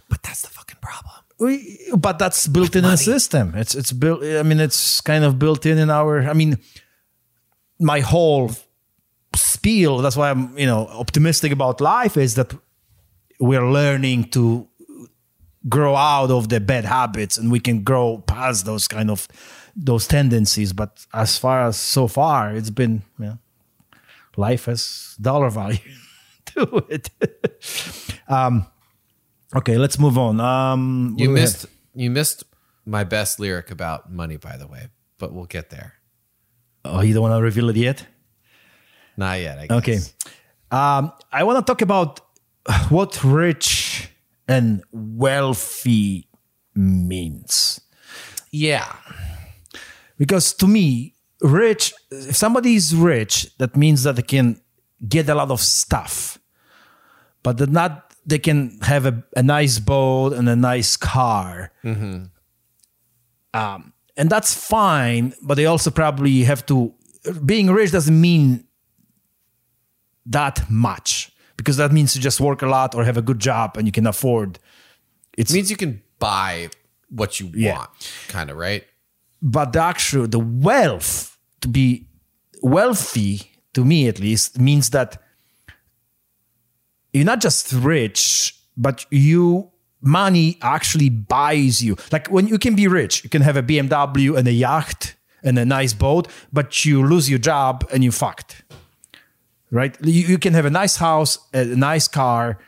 S3: but that's the fucking problem.
S2: We, but that's built in a system. It's it's built. I mean, it's kind of built in in our. I mean, my whole spiel. That's why I'm you know optimistic about life is that we're learning to grow out of the bad habits and we can grow past those kind of those tendencies. But as far as so far, it's been yeah, life has dollar value to it. um, okay, let's move on. Um,
S3: You missed you missed my best lyric about money, by the way, but we'll get there.
S2: Oh, you don't want to reveal it yet?
S3: Not yet. I guess.
S2: Okay. Um, I want to talk about what rich and wealthy means.
S3: Yeah.
S2: Because to me, rich, if somebody is rich, that means that they can get a lot of stuff, but that not they can have a, a nice boat and a nice car. Um, and that's fine, but they also probably have to. Being rich doesn't mean that much because that means you just work a lot or have a good job and you can afford. It's
S3: It means you can buy what you
S2: Yeah.
S3: want, kind of, right?
S2: but the actual the wealth to be wealthy to me at least means that you're not just rich but you money actually buys you. Like when you can be rich you can have a bmw and a yacht and a nice boat but you lose your job and you fucked. Right? You, you can have a nice house a nice car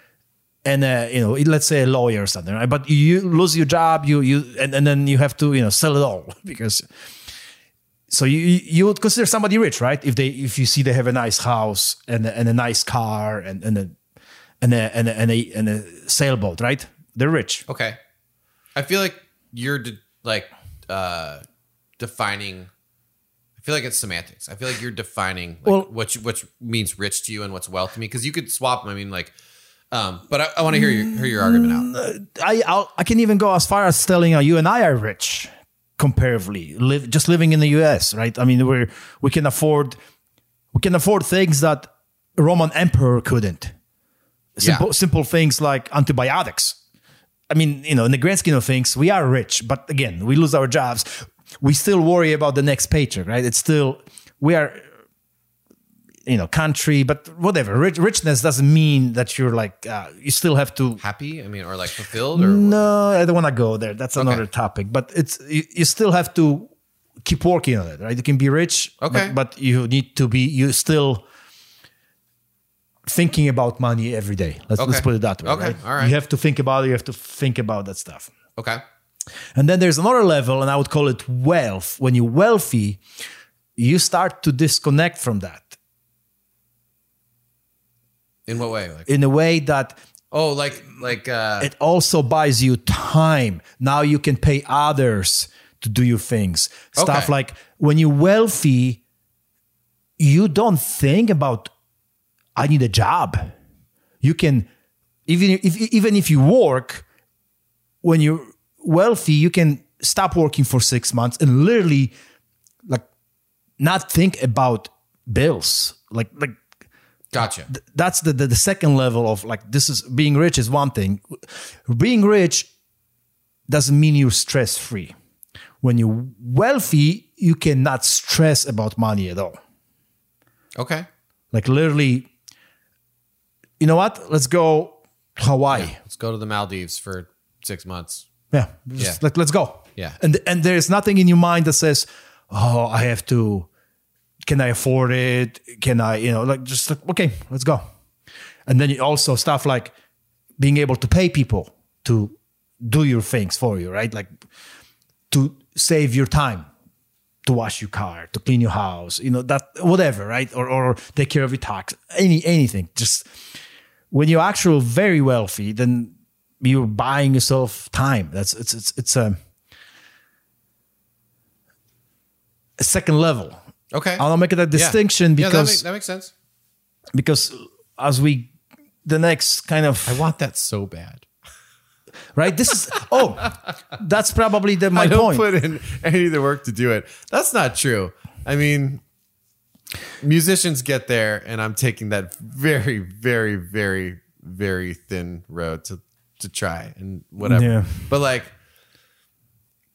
S2: and a, you know let's say a lawyer or something right? But you lose your job you you and, and then you have to you know sell it all because so you you would consider somebody rich right? If they if you see they have a nice house and a, and a nice car and and a and a, and a, and a, and a sailboat right they're rich
S3: Okay. I feel like you're de- like uh defining I feel like it's semantics. I feel like you're defining like
S2: Well-
S3: what you, what means rich to you and what's wealth to me because you could swap them. I mean, like, um, but I, I want to hear your hear your argument out.
S2: I I'll, I can even go as far as telling uh, you and I are rich comparatively, live, just living in the U.S. Right? I mean, we're we can afford we can afford things that Roman emperor couldn't. Simple
S3: Yeah.
S2: simple things like antibiotics. I mean, you know, in the grand scheme of things, we are rich, but again, we lose our jobs. We still worry about the next paycheck, right? It's still we are you know country but whatever Rich, richness doesn't mean that you're like uh, you still have to
S3: Happy? I mean, or like fulfilled? Or
S2: no, I don't want to go there. That's another topic. But it's you, you still have to keep working on it, right? You can be rich,
S3: Okay.
S2: but, but you need to be you still thinking about money every day. Let's let's put it that way.
S3: Okay,
S2: right?
S3: all right.
S2: You have to think about it. You have to think about that stuff.
S3: okay,
S2: And then there's another level, and I would call it wealth. When you're wealthy, you start to disconnect from that
S3: in what way? Like,
S2: in a way that
S3: oh, like like uh,
S2: it also buys you time. Now you can pay others to do your things. Stuff
S3: Okay.
S2: like when you're wealthy, you don't think about I need a job. You can even if even if you work when you're wealthy, you can stop working for six months and literally like not think about bills. Like like
S3: Gotcha.
S2: that's the, the the second level of like this is being rich is one thing. Being rich doesn't mean you're stress free. When you're wealthy, you cannot stress about money at all.
S3: Okay.
S2: Like literally, you know what? Let's go Hawaii.
S3: Let's go to the Maldives for six months.
S2: Yeah, just
S3: Yeah.
S2: Like, let's go.
S3: Yeah.
S2: and and there's nothing in your mind that says, "Oh, I have to." Can I afford it? Can I, you know, like just like, okay, let's go. And then you also stuff like being able to pay people to do your things for you, right? Like to save your time, to wash your car, to clean your house, you know, that whatever, right? Or or take care of your tax, any anything. Just when you're actually very wealthy, then you're buying yourself time. That's it's it's it's a, a second level.
S3: Okay.
S2: I'll make a distinction
S3: yeah, that,
S2: because
S3: make- that makes sense.
S2: because as we the next kind of
S3: I want that so bad.
S2: right this is oh that's probably the my
S3: I don't
S2: point
S3: put in any of the work to do it. That's not true. I mean, musicians get there, and I'm taking that very, very, very, very thin road to to try and whatever.
S2: Yeah.
S3: But like,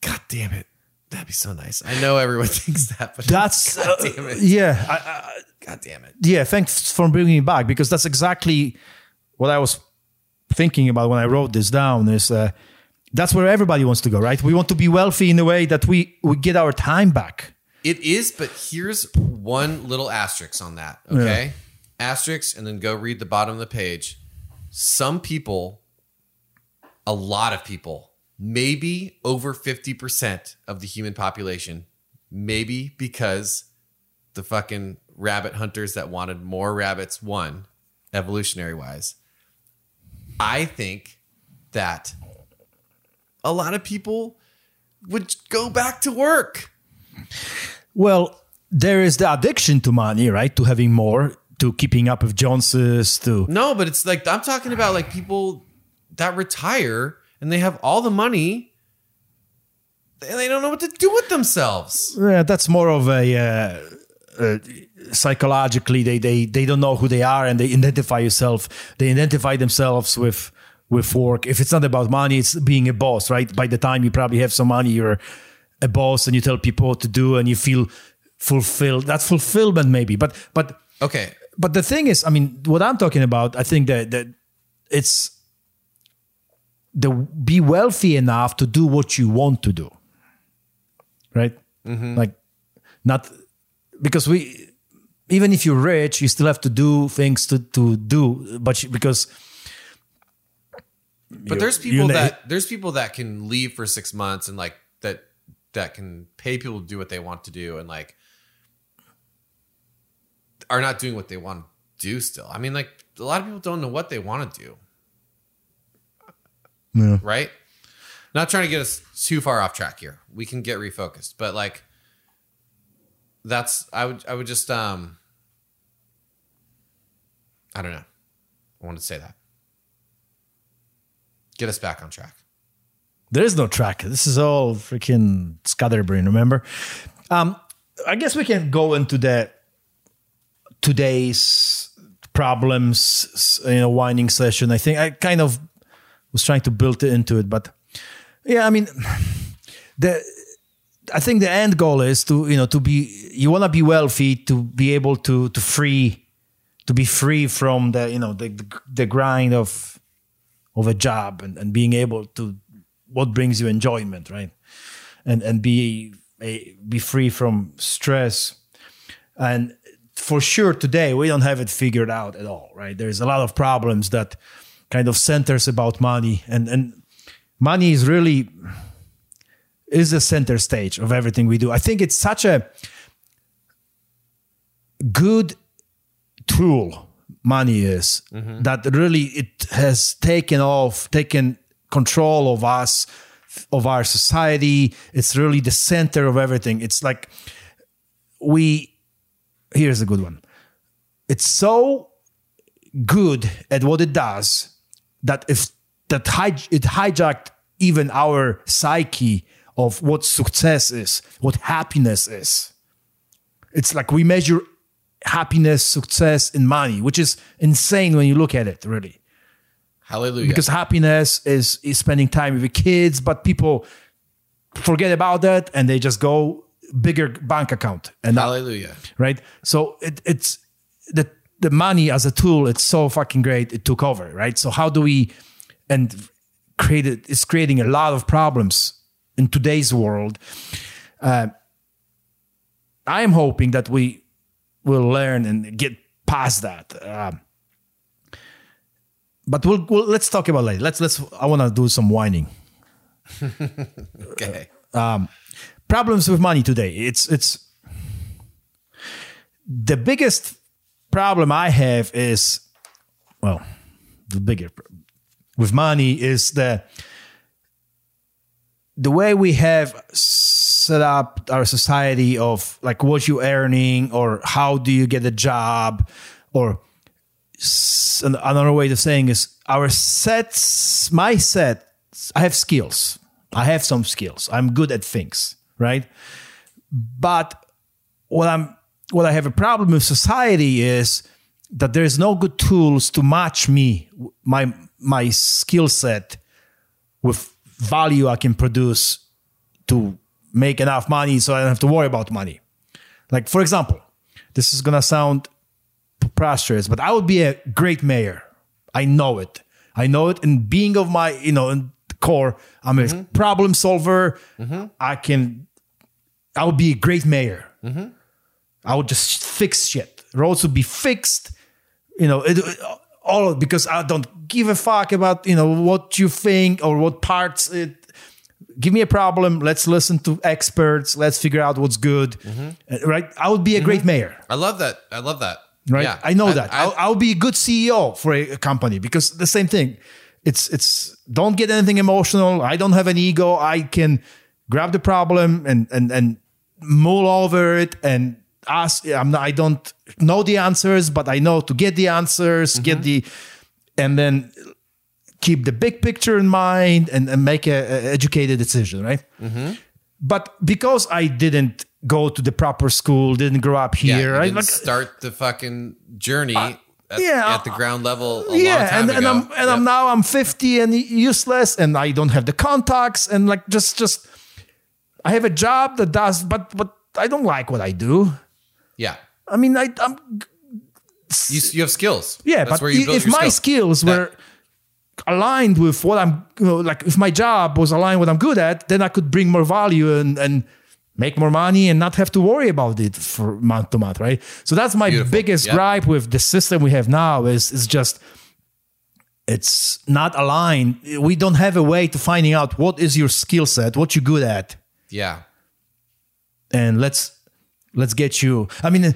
S3: god damn it, that'd be so nice. I know everyone thinks that, but
S2: that's
S3: god
S2: uh,
S3: damn it,
S2: yeah I, I,
S3: god damn it.
S2: yeah thanks for bringing it back because that's exactly what i was thinking about when i wrote this down is uh, that's where everybody wants to go right we want to be wealthy in a way that we we get our time back
S3: It is, but here's one little asterisk on that. Okay. Asterisk, and then go read the bottom of the page. Some people, a lot of people, maybe over 50% of the human population, maybe because the fucking rabbit hunters that wanted more rabbits won, evolutionary wise. I think that a lot of people would go back to work.
S2: Well there is the addiction to money right to having more to keeping up with joneses to
S3: No, but it's like I'm talking about like people that retire and they have all the money and they don't know what to do with themselves.
S2: Yeah, that's more of a uh, uh, psychologically they, they they don't know who they are and they identify yourself. They identify themselves with with work. If it's not about money, it's being a boss, right? By the time you probably have some money, you're a boss and you tell people what to do and you feel fulfilled. That's fulfillment, maybe. But but
S3: Okay.
S2: but the thing is, I mean, what I'm talking about, I think that that it's the be wealthy enough to do what you want to do, right? Mm-hmm. Like, not because we, even if you're rich, you still have to do things to to do, but you, because
S3: But there's people that there's people that can leave for 6 months and like that can pay people to do what they want to do and like are not doing what they want to do still. I mean like a lot of people don't know what they want to do.
S2: Yeah.
S3: Right? Not trying to get us too far off track here. We can get refocused, but like that's I would I would just um I don't know. I wanted to say that. Get us back on track.
S2: There is no track. This is all freaking scatterbrain, remember? Um, I guess we can go into the today's problems, you know, whining session. I think I kind of was trying to build it into it, but yeah, I mean, the I think the end goal is to you know to be you want to be wealthy to be able to to free to be free from the you know the, the grind of of a job and, and being able to what brings you enjoyment right? And and be a, be free from stress. And for sure today we don't have it figured out at all right? There's a lot of problems that kind of centers about money. And and money is really is the center stage of everything we do. I think it's such a good tool money is mm-hmm. that really it has taken off taken control of us of our society it's really the center of everything it's like we here's a good one it's so good at what it does that if that hij- it hijacked even our psyche of what success is, what happiness is. It's like we measure happiness, success in money, which is insane when you look at it, really.
S3: Hallelujah.
S2: Because happiness is, is spending time with your kids, but people forget about that and they just go bigger bank account and that-
S3: Hallelujah.
S2: right? So it, it's the the money as a tool. It's so fucking great. It took over, right? So how do we and created? It's creating a lot of problems in today's world. Uh, I am hoping that we will learn and get past that. Um, but we'll, we'll let's talk about later. Let's let's. I want to do some whining.
S3: Okay.
S2: Um, problems with money today. It's it's the biggest problem I have is well, the bigger with money is the the way we have set up our society of like what you earning or how do you get a job or another way of saying is our sets my set i have skills. I have some skills. I'm good at things right? But what i'm what i have a problem with society is that there's no good tools to match me my my skill set with value i can produce to make enough money so i don't have to worry about money. Like for example this is gonna sound preposterous, but I would be a great mayor. I know it. I know it. And being of my, you know, in the core, I'm a mm-hmm. problem solver. Mm-hmm. I can, I would be a great mayor. Mm-hmm. I would just fix shit. Roads would be fixed. You know, it, all because I don't give a fuck about you know what you think or what parts it. Give me a problem. Let's listen to experts. Let's figure out what's good. Uh, Right? I would be a great mayor
S3: I love that. I love that.
S2: Right?
S3: Yeah.
S2: I know that.
S3: I,
S2: I'll, I'll be a good CEO for a, a company because the same thing. It's it's don't get anything emotional. I don't have an ego. I can grab the problem and and and mull over it and ask. I'm not, I don't know the answers, but I know to get the answers, get the, and then keep the big picture in mind and, and make a, a educated decision, right? Mm-hmm. But because I didn't go to the proper school, didn't grow up
S3: yeah,
S2: here,
S3: you
S2: right?
S3: didn't
S2: Like,
S3: start the fucking journey uh, at,
S2: yeah,
S3: at uh, the ground level a long
S2: yeah,
S3: time
S2: and, and I'm and I'm now I'm 50 and useless, and I don't have the contacts, and like just just I have a job that does, but but I don't like what I do.
S3: Yeah.
S2: I mean, I, I'm
S3: You, you have skills.
S2: yeah,
S3: That's
S2: but if my
S3: skills.
S2: skills were aligned with what I'm, you know, like if my job was aligned with what I'm good at, then I could bring more value and and make more money and not have to worry about it for month to month, right? So that's my
S3: Beautiful.
S2: biggest gripe with the system we have now is is just it's not aligned. We don't have a way to finding out what is your skill set, what you're good at,
S3: Yeah.
S2: and let's let's get you. I mean, uh,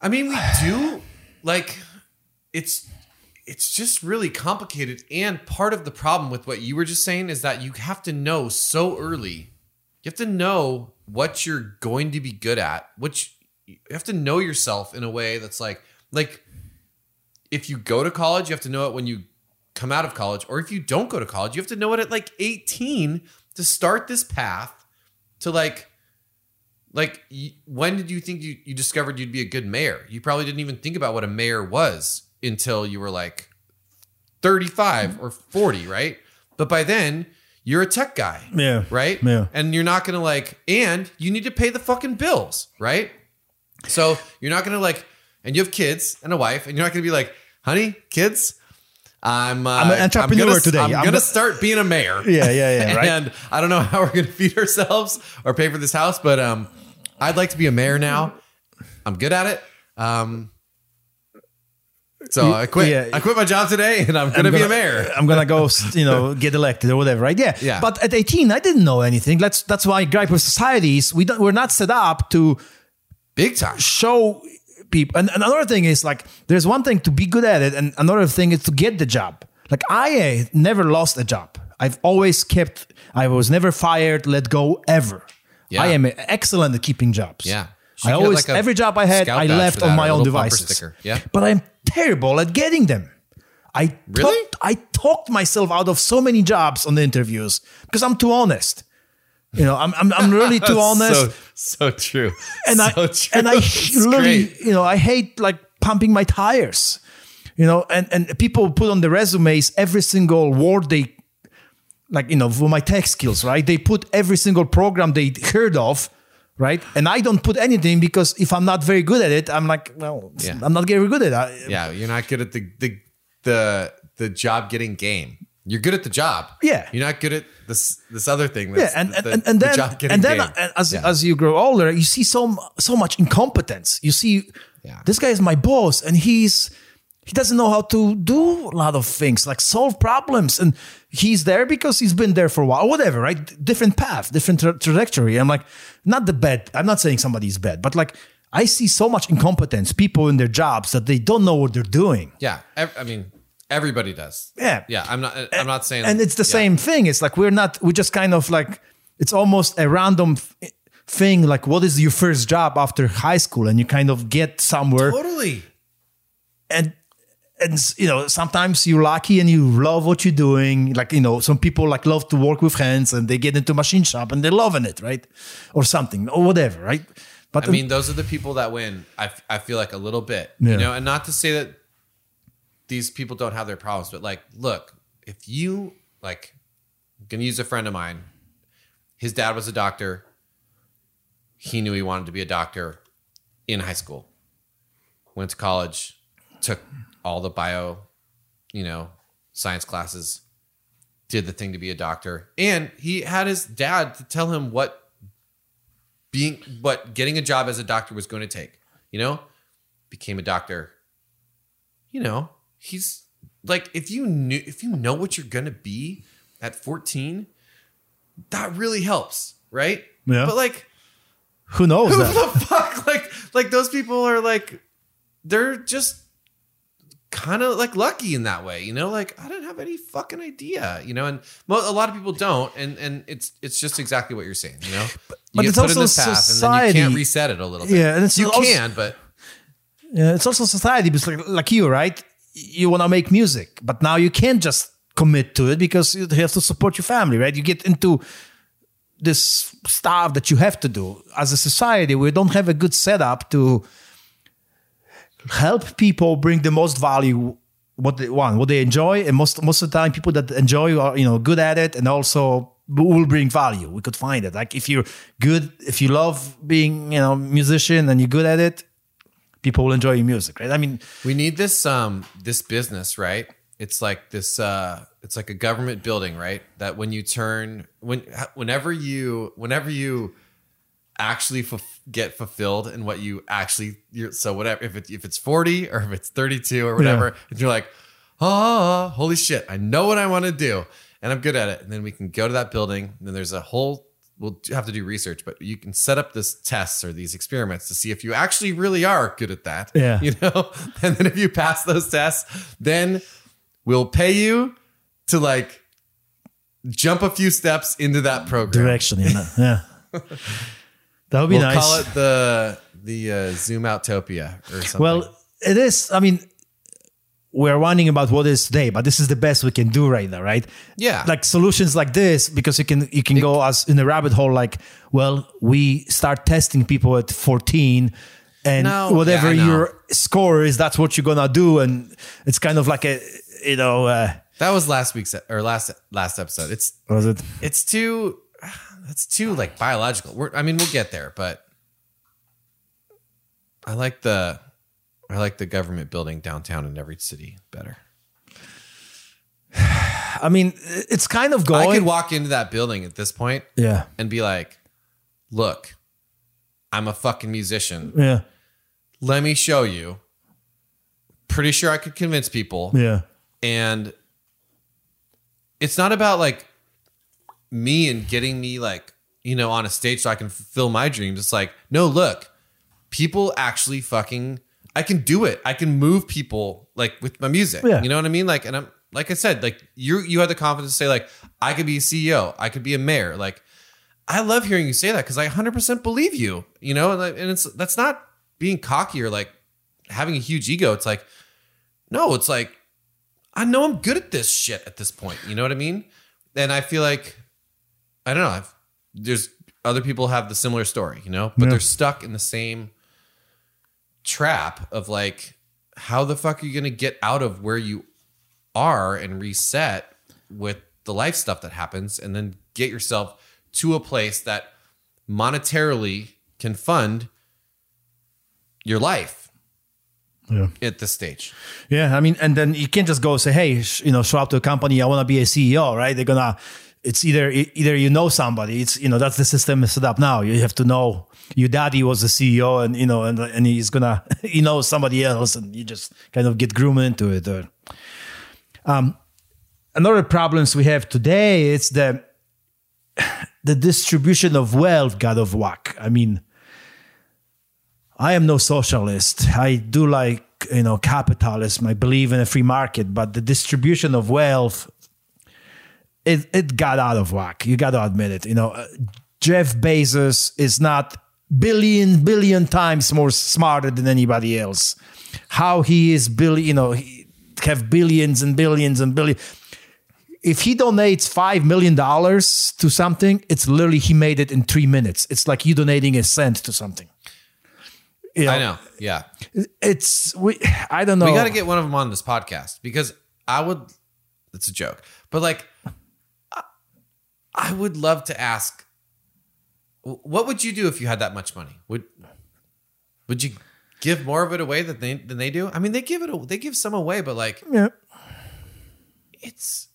S3: I mean, we do like it's it's just really complicated and part of the problem with what you were just saying is that you have to know so early. You have to know what you're going to be good at, which you have to know yourself in a way that's like like if you go to college, you have to know it when you come out of college or if you don't go to college, you have to know it at like 18 to start this path to like like when did you think you, you discovered you'd be a good mayor? You probably didn't even think about what a mayor was until you were like 35 or 40 right? But by then you're a tech guy
S2: Yeah.
S3: right
S2: Yeah.
S3: and you're not gonna like and you need to pay the fucking bills right so you're not gonna like and you have kids and a wife and you're not gonna be like honey kids i'm uh,
S2: I'm an entrepreneur
S3: gonna,
S2: today.
S3: i'm,
S2: I'm
S3: gonna
S2: go-
S3: start being a mayor
S2: yeah, yeah, yeah, right.
S3: and I don't know how we're gonna feed ourselves or pay for this house, but um, I'd like to be a mayor now. I'm good at it. Um, so I quit.
S2: Yeah.
S3: I quit my job today, and I'm gonna,
S2: I'm
S3: be a mayor.
S2: I'm gonna go, you know, get elected or whatever, right? Yeah.
S3: Yeah.
S2: But at 18, I didn't know anything. That's that's why gripe with societies. We don't. We're not set up to
S3: Big time.
S2: show people. And another thing is like, there's one thing to be good at it, and another thing is to get the job. Like I uh, never lost a job. I've always kept. I was never fired, let go ever.
S3: Yeah.
S2: I am excellent at keeping jobs.
S3: Yeah.
S2: I always
S3: like,
S2: every job I had, I left on my own devices.
S3: sticker. Yeah.
S2: But I'm terrible at getting them. I
S3: Really?
S2: talked, I talked myself out of so many jobs on the interviews because I'm too honest. You know, I'm I'm, I'm really too honest,
S3: So, so true.
S2: and I
S3: true.
S2: and I literally, you know, I hate like pumping my tires. You know, and and people put on the resumes every single word they like, you know, for my tech skills, right? They put every single program they heard of, right? And I don't put anything because if I'm not very good at it, I'm like, well,
S3: Yeah.
S2: I'm not very good at it.
S3: Yeah, you're not good at the the the the job getting game. You're good at the job.
S2: Yeah.
S3: You're not good at this this other thing.
S2: Yeah, and, and,
S3: the,
S2: and, and
S3: the
S2: then
S3: job getting
S2: and then
S3: game.
S2: as
S3: Yeah.
S2: as you grow older, you see so so much incompetence. You see,
S3: Yeah.
S2: this guy is my boss, and he's he doesn't know how to do a lot of things like solve problems, and he's there because he's been there for a while, whatever, right? Different path, different tra- trajectory. I'm like, not the bad. I'm not saying somebody's bad, but like I see so much incompetence, people in their jobs that they don't know what they're doing.
S3: yeah, I mean everybody does.
S2: Yeah.
S3: yeah. I'm not. I'm not saying.
S2: and it's the
S3: yeah.
S2: same thing it's like we're not we just kind of like it's almost a random thing like what is your first job after high school and you kind of get somewhere
S3: Totally.
S2: and and you know sometimes you're lucky and you love what you're doing like you know some people like love to work with hands and they get into machine shop and they're loving it right or something or whatever right but
S3: I mean, those are the people that win. I, f- I feel like a little bit,
S2: Yeah.
S3: you know, and not to say that these people don't have their problems, but like, look, if you like, I'm gonna use a friend of mine. His dad was a doctor. He knew he wanted to be a doctor in high school. Went to college, took all the bio, you know, science classes, did the thing to be a doctor, and he had his dad to tell him what being what getting a job as a doctor was going to take. You know, became a doctor. You know, he's like if you knew if you know what you're gonna be at 14, that really helps, right?
S2: Yeah.
S3: But like,
S2: who knows
S3: who
S2: that
S3: the fuck? Like, like those people are like, they're just kind of like lucky in that way, you know. Like I didn't have any fucking idea, you know, and mo- a lot of people don't, and and it's it's just exactly what you're saying, you know. You
S2: but
S3: get
S2: it's
S3: put in
S2: also
S3: this path, and then you can't reset it a little bit.
S2: Yeah, and it's
S3: you
S2: also-
S3: can, but
S2: Yeah, it's also society because like, like you, right? You want to make music, but now you can't just commit to it because you have to support your family, right? You get into this stuff that you have to do. As a society, we don't have a good setup to help people bring the most value what they want, what they enjoy, and most most of the time, people that enjoy are you know good at it, and also will bring value. We could find it. Like if you're good, if you love being you know musician and you're good at it, people will enjoy your music, right? I mean,
S3: we need this um this business, right? It's like this uh it's like a government building, right? That when you turn when whenever you whenever you actually fulf- get fulfilled in what you actually you're so whatever if it, if it's 40 or if it's 32 or whatever and you're like oh holy shit i know what i want to do and i'm good at it and then we can go to that building and then there's a whole we'll have to do research but you can set up this tests or these experiments to see if you actually really are good at that
S2: Yeah.
S3: you know and then if you pass those tests then we'll pay you to like jump a few steps into that program
S2: direction, you know? yeah. That would be
S3: we'll
S2: nice.
S3: call it the the uh, Zoom Outopia or something.
S2: Well, it is. I mean, we're whining about what is today, but this is the best we can do right now, right?
S3: Yeah.
S2: Like solutions like this, because you can you can go as in a rabbit hole. Like, well, we start testing people at fourteen, and
S3: No,
S2: whatever
S3: yeah,
S2: your score is, that's what you're gonna do, and it's kind of like a you know. Uh,
S3: that was last week's or last last episode. It's
S2: was it?
S3: it's too that's too like biological. We're, I mean, we'll get there, but I like the I like the government building downtown in every city better.
S2: I mean, it's kind of going.
S3: I could walk into that building at this point
S2: yeah,
S3: and be like, "Look, I'm a fucking musician.
S2: yeah,
S3: Let me show you." Pretty sure I could convince people.
S2: yeah,
S3: and it's not about like me and getting me like you know on a stage so I can fulfill my dreams. It's like no, look, people actually fucking I can do it. I can move people like with my music.
S2: Yeah.
S3: You know what I mean? Like, and I'm like I said, like you you had the confidence to say like I could be a CEO, I could be a mayor. Like I love hearing you say that because I 100% believe you. You know, and, and it's that's not being cocky or like having a huge ego. It's like No, it's like I know I'm good at this shit at this point. You know what I mean? And I feel like I don't know. I've, there's other people have the similar story, you know, but
S2: Yeah.
S3: they're stuck in the same trap of like, how the fuck are you going to get out of where you are and reset with the life stuff that happens, and then get yourself to a place that monetarily can fund your life
S2: Yeah.
S3: at this stage.
S2: Yeah, I mean, and then you can't just go say, "Hey, sh- you know, show up to a company. I want to be a CEO." Right? They're gonna. It's either either you know somebody. It's you know that's the system set up now. You have to know your daddy was the CEO, and you know, and and he's gonna you know somebody else, and you just kind of get groomed into it. Or, um, another problems we have today is the the distribution of wealth got of whack. I mean, I am no socialist. I do like you know capitalism. I believe in a free market, but the distribution of wealth, it it got out of whack. You got to admit it. You know, uh, Jeff Bezos is not billion billion times more smarter than anybody else. How he is billion, you know, he have billions and billions and billions. If he donates five million dollars to something, it's literally he made it in three minutes. It's like you donating a cent to something. You
S3: I know. Yeah.
S2: it's we i don't know
S3: We got to get one of them on this podcast because I would. It's a joke, but like, I would love to ask, what would you do if you had that much money? Would would you give more of it away than they than they do? I mean, they give it. They give some away, but like,
S2: yeah.
S3: it's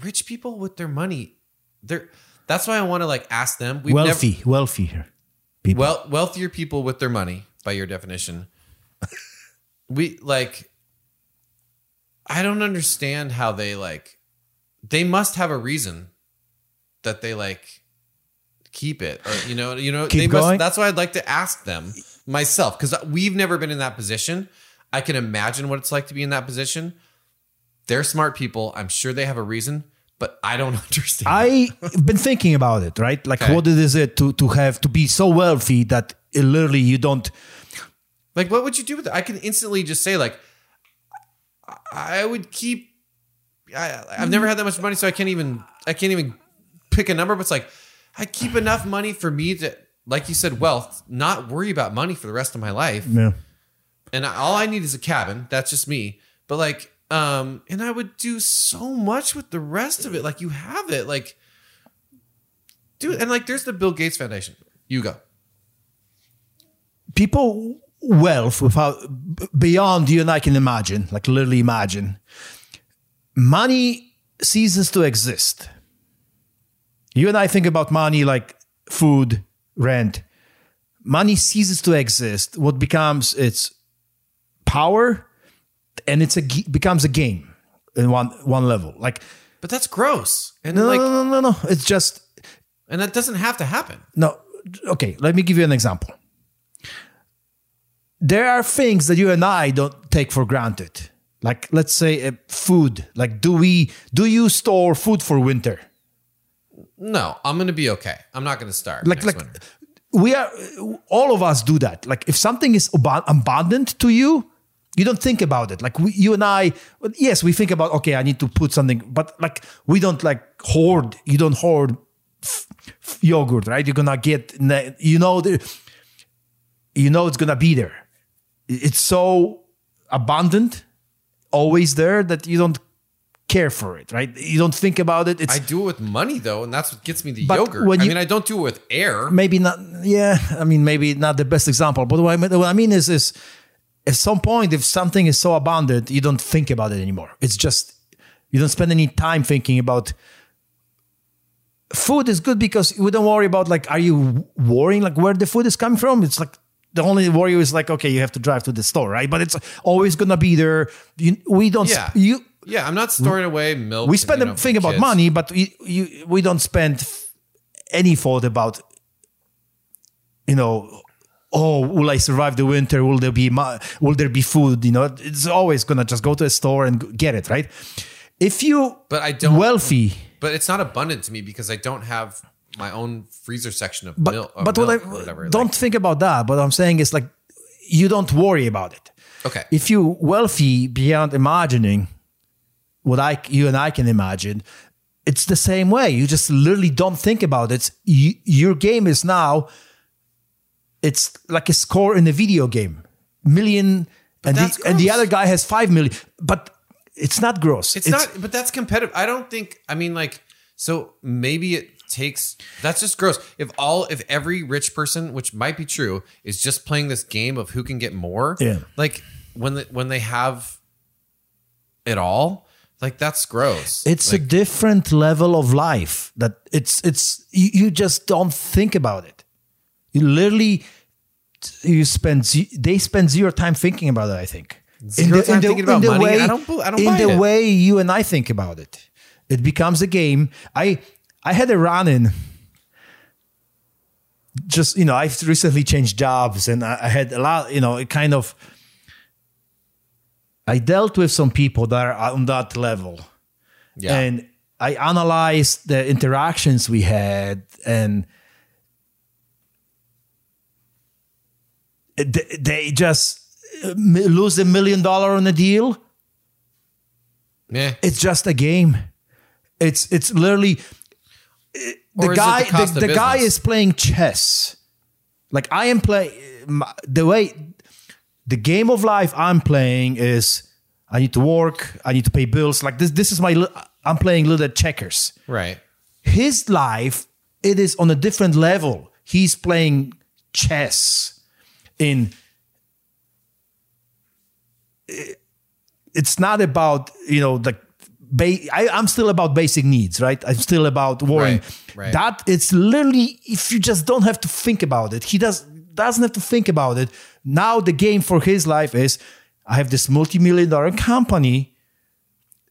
S3: rich people with their money. They're. That's why I want to like ask them. We've
S2: wealthy wealthy here people
S3: well wealthier people with their money by your definition we like i don't understand how they like they must have a reason that they like keep it or you know you know
S2: Keep
S3: they
S2: going?
S3: must that's why i'd like to ask them myself because we've never been in that position i can imagine what it's like to be in that position they're smart people i'm sure they have a reason but i don't understand
S2: i've been thinking about it right like
S3: Okay.
S2: what is it to to have to be so wealthy that it literally you don't
S3: Like, what would you do with it? I can instantly just say, like, I I would keep. I, I've never had that much money, so I can't even. I can't even pick a number. But it's like, I keep enough money for me to, like you said, wealth, not worry about money for the rest of my life.
S2: yeah
S3: And I, all I need is a cabin. That's just me. But like, um, and I would do so much with the rest of it. Like, you have it, like, dude. And like, there's the Bill Gates Foundation. You go.
S2: people wealth without beyond you and i can imagine like literally imagine money ceases to exist you and i think about money like food rent. Money ceases to exist. What becomes its power and it's a becomes a game in one one level. Like
S3: But that's gross. And
S2: no
S3: like,
S2: no no no no. It's just
S3: and that doesn't have to happen.
S2: no. Okay let me give you an example. There are things that you and i don't take for granted. Like let's say uh, food. Like do we do you store food for winter
S3: No, I'm gonna be okay. I'm not gonna starve.
S2: like like
S3: winter.
S2: we are all of us do that like if something is ab- abundant to you you don't think about it like we, you and i yes we think about okay i need to put something but like we don't like hoard you don't hoard f- f- yogurt right you're gonna get you know the, you know it's gonna be there it's so abundant always there that you don't care for it right you don't think about it it's
S3: I do it with money though, and that's what gets me the yogurt.
S2: when
S3: I mean, I don't do it with air.
S2: maybe not yeah i mean maybe not the best example but what i mean, what I mean is is at some point if something is so abundant you don't think about it anymore it's just you don't spend any time thinking about food is good because we don't worry about like are you worrying like where the food is coming from it's like the only worry is like okay you have to drive to the store right but it's always gonna be there you, we don't
S3: Yeah.
S2: you
S3: Yeah, I'm not storing away milk.
S2: we
S3: and,
S2: spend
S3: you
S2: a
S3: know,
S2: thing about
S3: kids.
S2: money, but we, you, we don't spend any thought about, you know, oh, will I survive the winter? Will there be will there be food? You know, it's always gonna just go to a store and get it, right? If you
S3: But I don't-
S2: wealthy,
S3: But it's not abundant to me because I don't have my own freezer section of
S2: but
S3: milk.
S2: but what I
S3: milk whatever.
S2: don't
S3: Like,
S2: think about that. But I'm saying is like you don't worry about it.
S3: Okay.
S2: If you wealthy beyond imagining what I you and I can imagine, it's the same way. You just literally don't think about it. You, your game is now it's like a score in a video game. Million and the, and the other guy has 5 million. But it's not gross.
S3: It's, not, but that's competitive. I don't think. I mean, like, so maybe it takes. That's just gross. If all, if every rich person, which might be true, is just playing this game of who can get more.
S2: Yeah.
S3: Like when the, when they have it all, like that's gross.
S2: it's
S3: like,
S2: a different level of life that it's it's you, you just don't think about it you literally you spend they spend zero time thinking about it i think
S3: Zero time thinking about money?
S2: way
S3: I don't I don't
S2: in the
S3: it.
S2: way you and i think about it it becomes a game i i had a run in just you know i've recently changed jobs and i, I had a lot you know it kind of i dealt with some people that are on that level
S3: yeah.
S2: and I analyzed the interactions we had, and they, just uh, lose a million dollar on a deal.
S3: yeah.
S2: It's just a game. It's it's literally uh, the
S3: Or
S2: guy.
S3: the
S2: the the guy is playing chess. Like I am playing the way the game of life I'm playing is. I need to work. I need to pay bills. Like this. This is my. I'm playing little checkers.
S3: Right.
S2: his life it is on a different level he's playing chess in it's not about you know the ba- I, i'm still about basic needs right i'm still about worrying
S3: Right, right.
S2: that it's literally if you just don't have to think about it he does doesn't have to think about it now the game for his life is i have this multi-million dollar company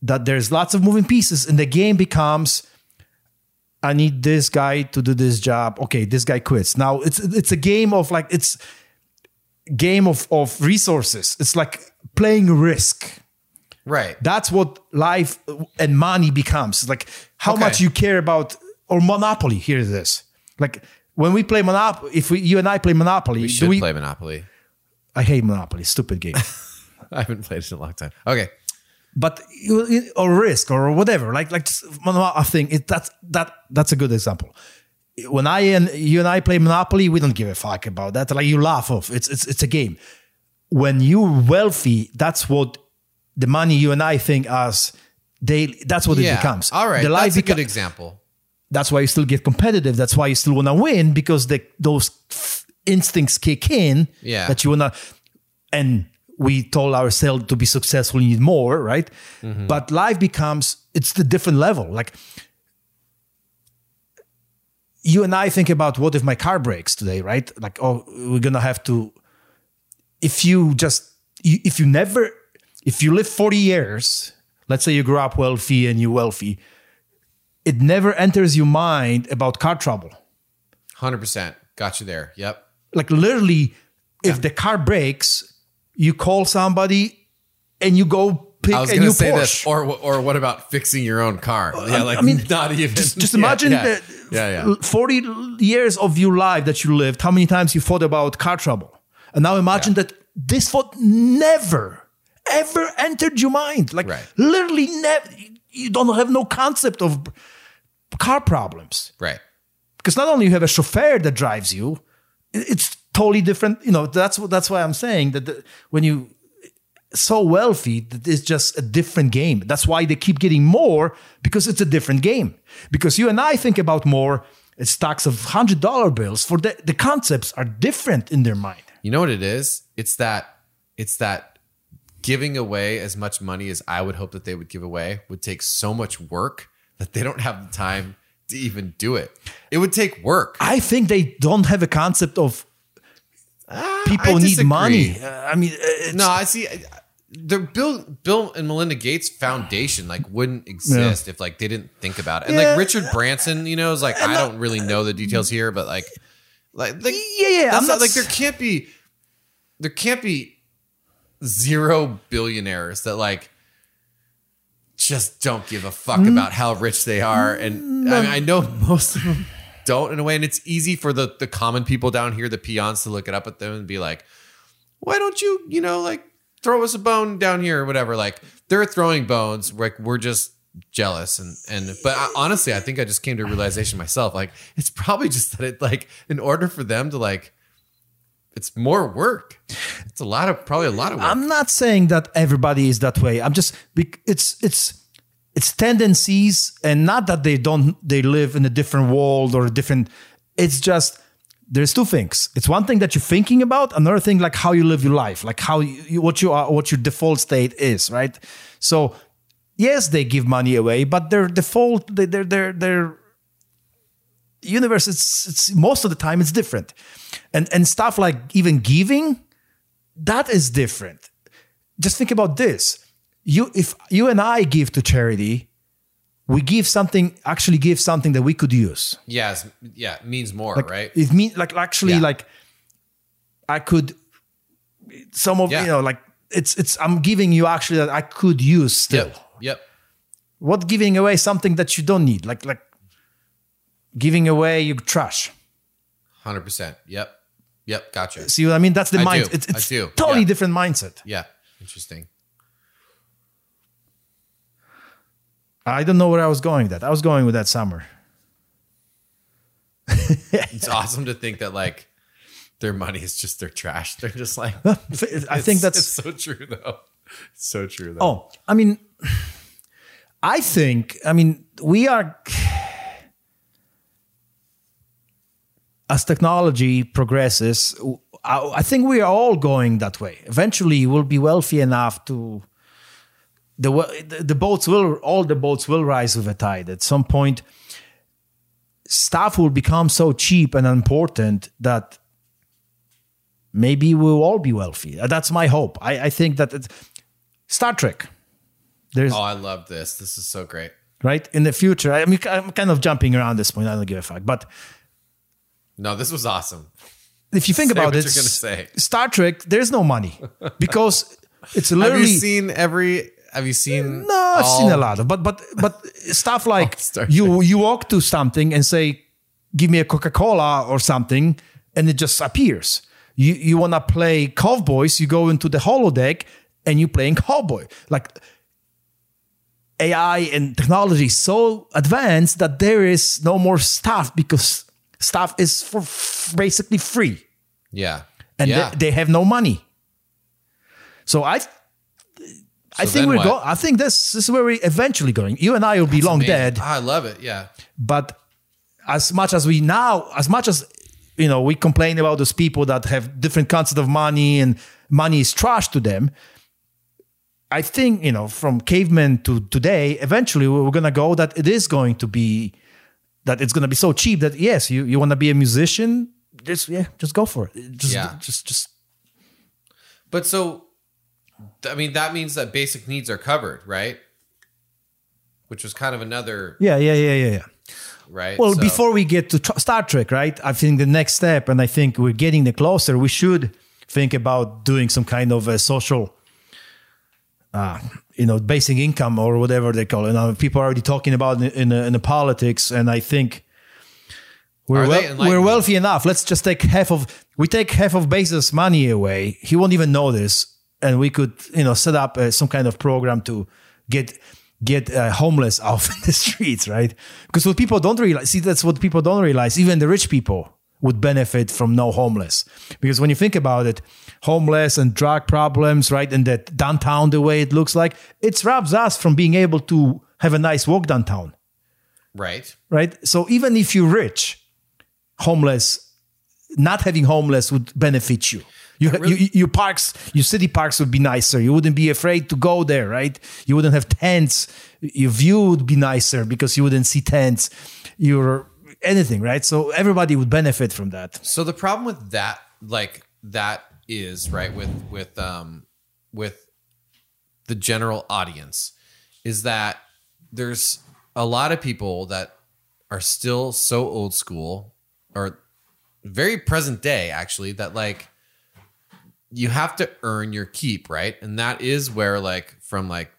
S2: that there's lots of moving pieces and the game becomes I need this guy to do this job. Okay, this guy quits. Now it's it's a game of like it's game of of resources. It's like playing risk.
S3: Right.
S2: That's what life and money becomes. It's like how
S3: Okay.
S2: much you care about or monopoly. Here it is. Like when we play monopoly, if we you and I play monopoly,
S3: We
S2: do
S3: should
S2: we,
S3: play Monopoly.
S2: I hate monopoly. Stupid game.
S3: I haven't played it in a long time. Okay.
S2: but you, or risk or whatever like like just mono- I think it that's that that's a good example when I and you and I play Monopoly we don't give a fuck about that like you laugh off it's it's it's a game when you're wealthy that's what the money you and I think as daily that's what
S3: Yeah.
S2: it becomes
S3: All right.
S2: the
S3: That's a good example.
S2: that's why you still get competitive that's why you still want to win because the those instincts kick in
S3: Yeah.
S2: that you want to and we told ourselves to be successful you need more right
S3: Mm-hmm.
S2: but life becomes it's the different level like you and i think about what if my car breaks today right like oh we're gonna have to if you just if you never if you live 40 years let's say you grew up wealthy and you're wealthy it never enters your mind about car trouble
S3: 100%. Got you there. Yep.
S2: Like literally if the car breaks you call somebody and you go pick
S3: I was
S2: a
S3: going
S2: new
S3: to say
S2: Porsche.
S3: this. Or, or what about fixing your own car? Uh, yeah, like
S2: I mean,
S3: not even.
S2: just, just imagine
S3: yeah.
S2: that
S3: Yeah, yeah.
S2: 40 years of your life that you lived how many times you thought about car trouble and now imagine that this thought never ever entered your mind like
S3: Right.
S2: literally never you don't have no concept of car problems
S3: Right.
S2: because not only you have a chauffeur that drives you, it's totally different. You know, that's that's why I'm saying that the, when you so wealthy, that it's just a different game. That's why they keep getting more because it's a different game. Because you and I think about more it's stacks of hundred dollar bills. For the the concepts are different in their mind.
S3: You know what it is? It's that it's that giving away as much money as I would hope that they would give away would take so much work that they don't have the time to even do it. It would take work.
S2: I think they don't have a concept of people
S3: I
S2: need money. Uh, I mean, it's,
S3: No, I see. The Bill, Bill and Melinda Gates Foundation like wouldn't exist if like they didn't think about it. And
S2: Yeah.
S3: like Richard Branson, you know, is like I don't really know the details here, but like, like, like
S2: Yeah, yeah, I'm
S3: not,
S2: not
S3: like there can't be, there can't be zero billionaires that like just don't give a fuck about how rich they are. And I, mean, I know most of them don't in a way, and it's easy for the the common people down here, the peons, to look it up at them and be like, why don't you, you know, like throw us a bone down here or whatever. Like they're throwing bones. Like we're just jealous and and but I, honestly, I think I just came to a realization myself. Like it's probably just that it like in order for them to like. It's more work. It's a lot of probably a lot of work.
S2: I'm not saying that everybody is that way. I'm just it's it's it's tendencies and not that they don't they live in a different world or a different it's just there's two things. It's one thing that you're thinking about, another thing like how you live your life, like how you, what you are what your default state is, right? So yes, they give money away, but their default their their their universe it's it's most of the time it's different. And and stuff like even giving that is different. Just think about this. You if you and I give to charity, we give something actually give something that we could use.
S3: it's, yeah, it means more,
S2: Like
S3: right?
S2: it means like actually
S3: Yeah.
S2: like I could some of
S3: Yeah.
S2: you know like it's it's I'm giving you actually that I could use still.
S3: Yep. Yep.
S2: What giving away something that you don't need like like giving away your trash.
S3: Hundred percent. Yep. Yep. Gotcha.
S2: See what I mean? That's the
S3: I
S2: mind.
S3: do.
S2: It's,
S3: I
S2: it's
S3: do.
S2: totally
S3: Yeah.
S2: different mindset.
S3: Yeah. Interesting.
S2: I don't know where I was going with that. I was going with that summer.
S3: It's awesome to think that like their money is just their trash. They're just like
S2: I think that's
S3: it's so true though. It's so true though.
S2: Oh, I mean, I think, I mean, we are, as technology progresses, I, I think we are all going that way. Eventually, we'll be wealthy enough to. The, the boats will all the boats will rise with the tide at some point stuff will become so cheap and important that maybe we'll all be wealthy that's my hope i, I think that it's, star trek there's
S3: Oh, I love this. This is so great.
S2: right in the future i mean i'm kind of jumping around this point i don't give a fuck but
S3: No, this was awesome.
S2: if you think
S3: Say
S2: about it
S3: you're gonna say.
S2: star trek there's no money because it's literally.
S3: Have you seen every? Have you seen?
S2: No, I've
S3: all-
S2: seen a lot of, but but but stuff like you you walk to something and say, "Give me a Coca Cola" or something, and it just appears. You you want to play cowboys, you go into the holodeck and you playing cowboy. Like AI and technology is so advanced that there is no more stuff because stuff is for f- basically free
S3: Yeah.
S2: and
S3: yeah.
S2: they, they have no money. So I, I
S3: So
S2: think we're going. I think this, this is where we're eventually going. You and I will be long
S3: Amazing.
S2: dead,
S3: Ah, I love it. Yeah.
S2: but as much as we now, as much as you know, we complain about those people that have different concept of money and money is trash to them. I think you know, from cavemen to today, eventually we're gonna go that it is going to be that it's gonna be so cheap that yes, you you want to be a musician, just yeah, just go for it. Just
S3: Yeah.
S2: just just
S3: But so, I mean, that means that basic needs are covered, right? Which was kind of another,
S2: yeah, yeah, yeah, yeah, yeah.
S3: right?
S2: Well,
S3: So-
S2: before we get to Star Trek, right? I think the next step, and I think we're getting the closer. We should think about doing some kind of a social, uh, you know, basic income or whatever they call it. Now, people are already talking about it in the, in the politics, and I think we're well, we're wealthy enough. Let's just take half of we take half of Bezos' money away. He won't even know this, and we could you know set up uh, some kind of program to get get uh, homeless off the streets, right? Because what people don't realize, see, that's what people don't realize. Even the rich people would benefit from no homeless, because when you think about it, homeless and drug problems, right, and that downtown the way it looks like, it robs us from being able to have a nice walk downtown
S3: right?
S2: right? So even if you're rich, homeless, not having homeless would benefit you. You, you, your parks, your city parks would be nicer. You wouldn't be afraid to go there, right? You wouldn't have tents. Your view would be nicer because you wouldn't see tents. Your anything, right? So everybody would benefit from that.
S3: So the problem with that, like that, is right with with um with the general audience, is that there's a lot of people that are still so old school or very present day actually that like you have to earn your keep right? And that is where like from like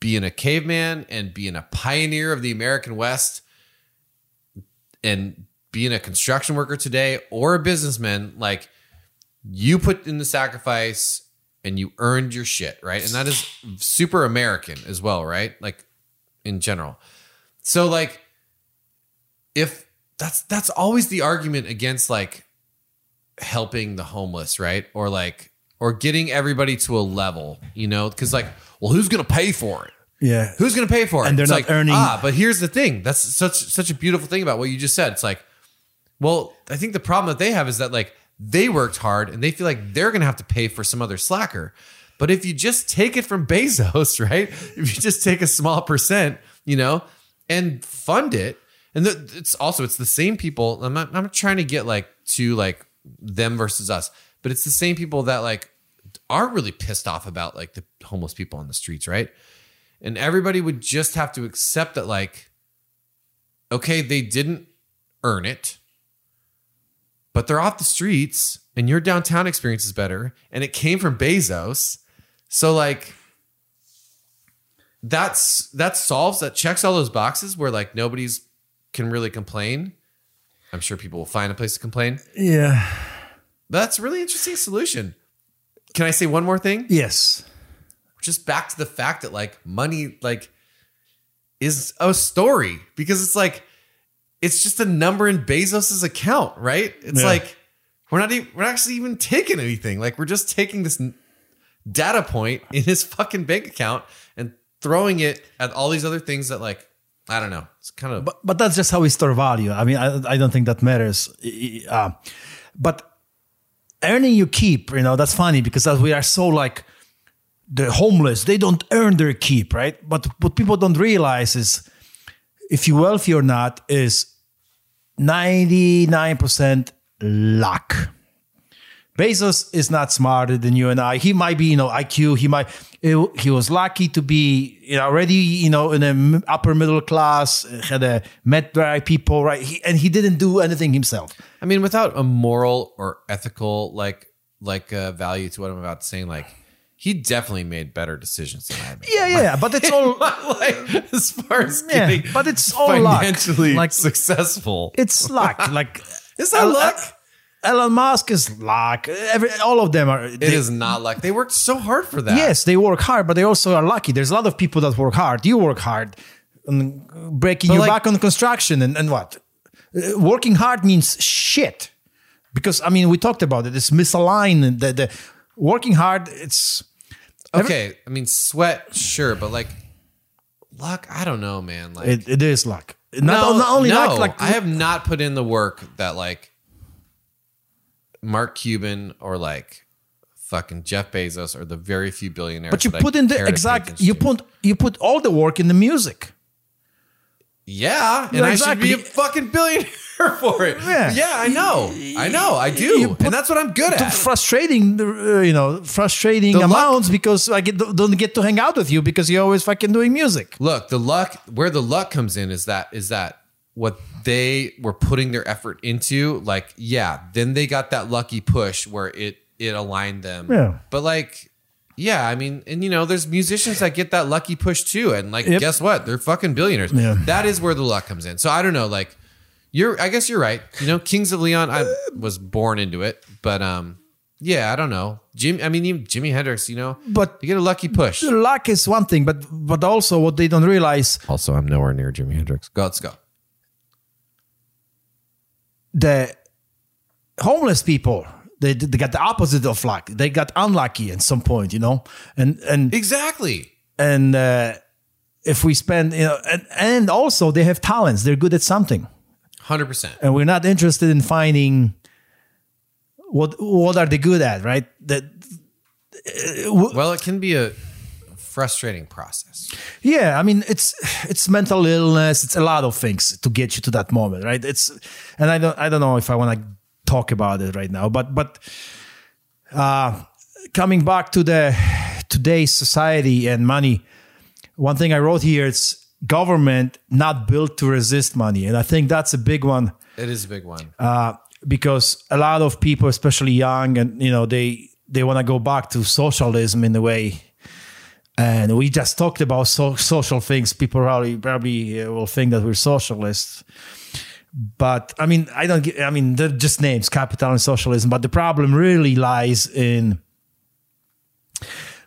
S3: being a caveman and being a pioneer of the american west and being a construction worker today or a businessman like you put in the sacrifice and you earned your shit, right? And that is super American as well, right? Like in general. So like if that's that's always the argument against like helping the homeless, right? Or like or getting everybody to a level, you know? Cuz like, well, who's going to pay for it?
S2: Yeah.
S3: Who's going to pay for it?
S2: And they're
S3: It's
S2: not
S3: like,
S2: earning-
S3: Ah, but here's the thing. That's such such a beautiful thing about what you just said. It's like, well, I think the problem that they have is that like they worked hard and they feel like they're going to have to pay for some other slacker. But if you just take it from Bezos, right? If you just take a small percent, you know, and fund it, and the, it's also it's the same people. I'm not I'm not trying to get like to like them versus us, but it's the same people that like are really pissed off about like the homeless people on the streets, right? And everybody would just have to accept that like okay, they didn't earn it, but they're off the streets and your downtown experience is better and it came from Bezos. So like that's that solves that checks all those boxes where like nobody's can really complain. I'm sure people will find a place to complain.
S2: Yeah.
S3: That's a really interesting solution. Can I say one more thing?
S2: Yes.
S3: Just back to the fact that like money like is a story because it's like it's just a number in Bezos's account, right? It's
S2: Yeah.
S3: like we're not even we're not actually even taking anything. Like we're just taking this data point in his fucking bank account and throwing it at all these other things that like I don't know. It's kind of
S2: But, but that's just how we store value. I mean, I, I don't think that matters. Uh, but earning you keep, you know, that's funny because as we are so like the homeless, they don't earn their keep, right? But what people don't realize is if you're wealthy or not is 99% luck. Bezos is not smarter than you and I. He might be, you know, IQ. He might. He was lucky to be already, you know, in the upper middle class. Had a met right people, right? He, and he didn't do anything himself.
S3: I mean, without a moral or ethical like like uh, value to what I'm about to say, like he definitely made better decisions than I made.
S2: Yeah, yeah, but it's all
S3: like as far as
S2: Yeah,
S3: getting
S2: but it's all luck.
S3: financially
S2: Like-
S3: successful.
S2: it's luck. Like
S3: Is that luck?
S2: Elon Musk is luck. Every all of them are.
S3: It
S2: they-
S3: is not luck. They worked so hard for that.
S2: Yes, they work hard, but they also are lucky. There's a lot of people that work hard. You work hard, and breaking
S3: But
S2: your
S3: like-
S2: back on construction, and, and what? Uh, working hard means shit. Because I mean, we talked about it. It's misaligned. The, the working hard. It's
S3: Okay. I mean, sweat, sure, but like luck, I don't know, man. Like
S2: it, it is luck. Not,
S3: no,
S2: not only
S3: no,
S2: luck. Like
S3: I have not put in the work that like Mark Cuban or like fucking Jeff Bezos or the very few billionaires.
S2: but you
S3: that I
S2: put in the exact. You put you put all the work in the music.
S3: Yeah, and
S2: Yeah,
S3: I should be a fucking billionaire for it.
S2: Yeah.
S3: Yeah, I know. I know. I do. And that's what I'm good at.
S2: frustrating, uh, you know, frustrating
S3: The luck-
S2: amounts because I get, don't get to hang out with you because you're always fucking doing music.
S3: Look, the luck where the luck comes in is that is that what they were putting their effort into, like, yeah, then they got that lucky push where it it aligned them.
S2: Yeah.
S3: But like, yeah, I mean, and you know, there's musicians that get that lucky push too. And like,
S2: Yep.
S3: guess what? They're fucking billionaires.
S2: Yeah.
S3: That is where the luck comes in. So I don't know, like you're I guess you're right. You know, Kings of Leon, I was born into it, but um, yeah, I don't know. Jim I mean even Jimi Hendrix, you know,
S2: But
S3: you get a lucky push.
S2: luck is one thing, but but also what they don't realize
S3: Also, I'm nowhere near Jimi Hendrix. Go, let's go.
S2: the homeless people they, they got the opposite of luck. They got unlucky at some point, you know, and and
S3: Exactly.
S2: and uh, if we spend, you know, and, and also they have talents. They're good at something,
S3: Hundred percent.
S2: and we're not interested in finding what what are they good at, right? That
S3: Well, it can be a frustrating process.
S2: Yeah, I mean it's it's mental illness. It's a lot of things to get you to that moment, right? It's and I don't I don't know if I want to talk about it right now, but but uh, coming back to the today's society and money, one thing I wrote here it's government not built to resist money, and I think that's a big one
S3: It is a big one.
S2: uh, because a lot of people, especially young, and you know they they want to go back to socialism in a way. And we just talked about so, social things. People probably probably uh, will think that we're socialists, but I mean, I don't. get- I mean, they're just names, capital and socialism. But the problem really lies in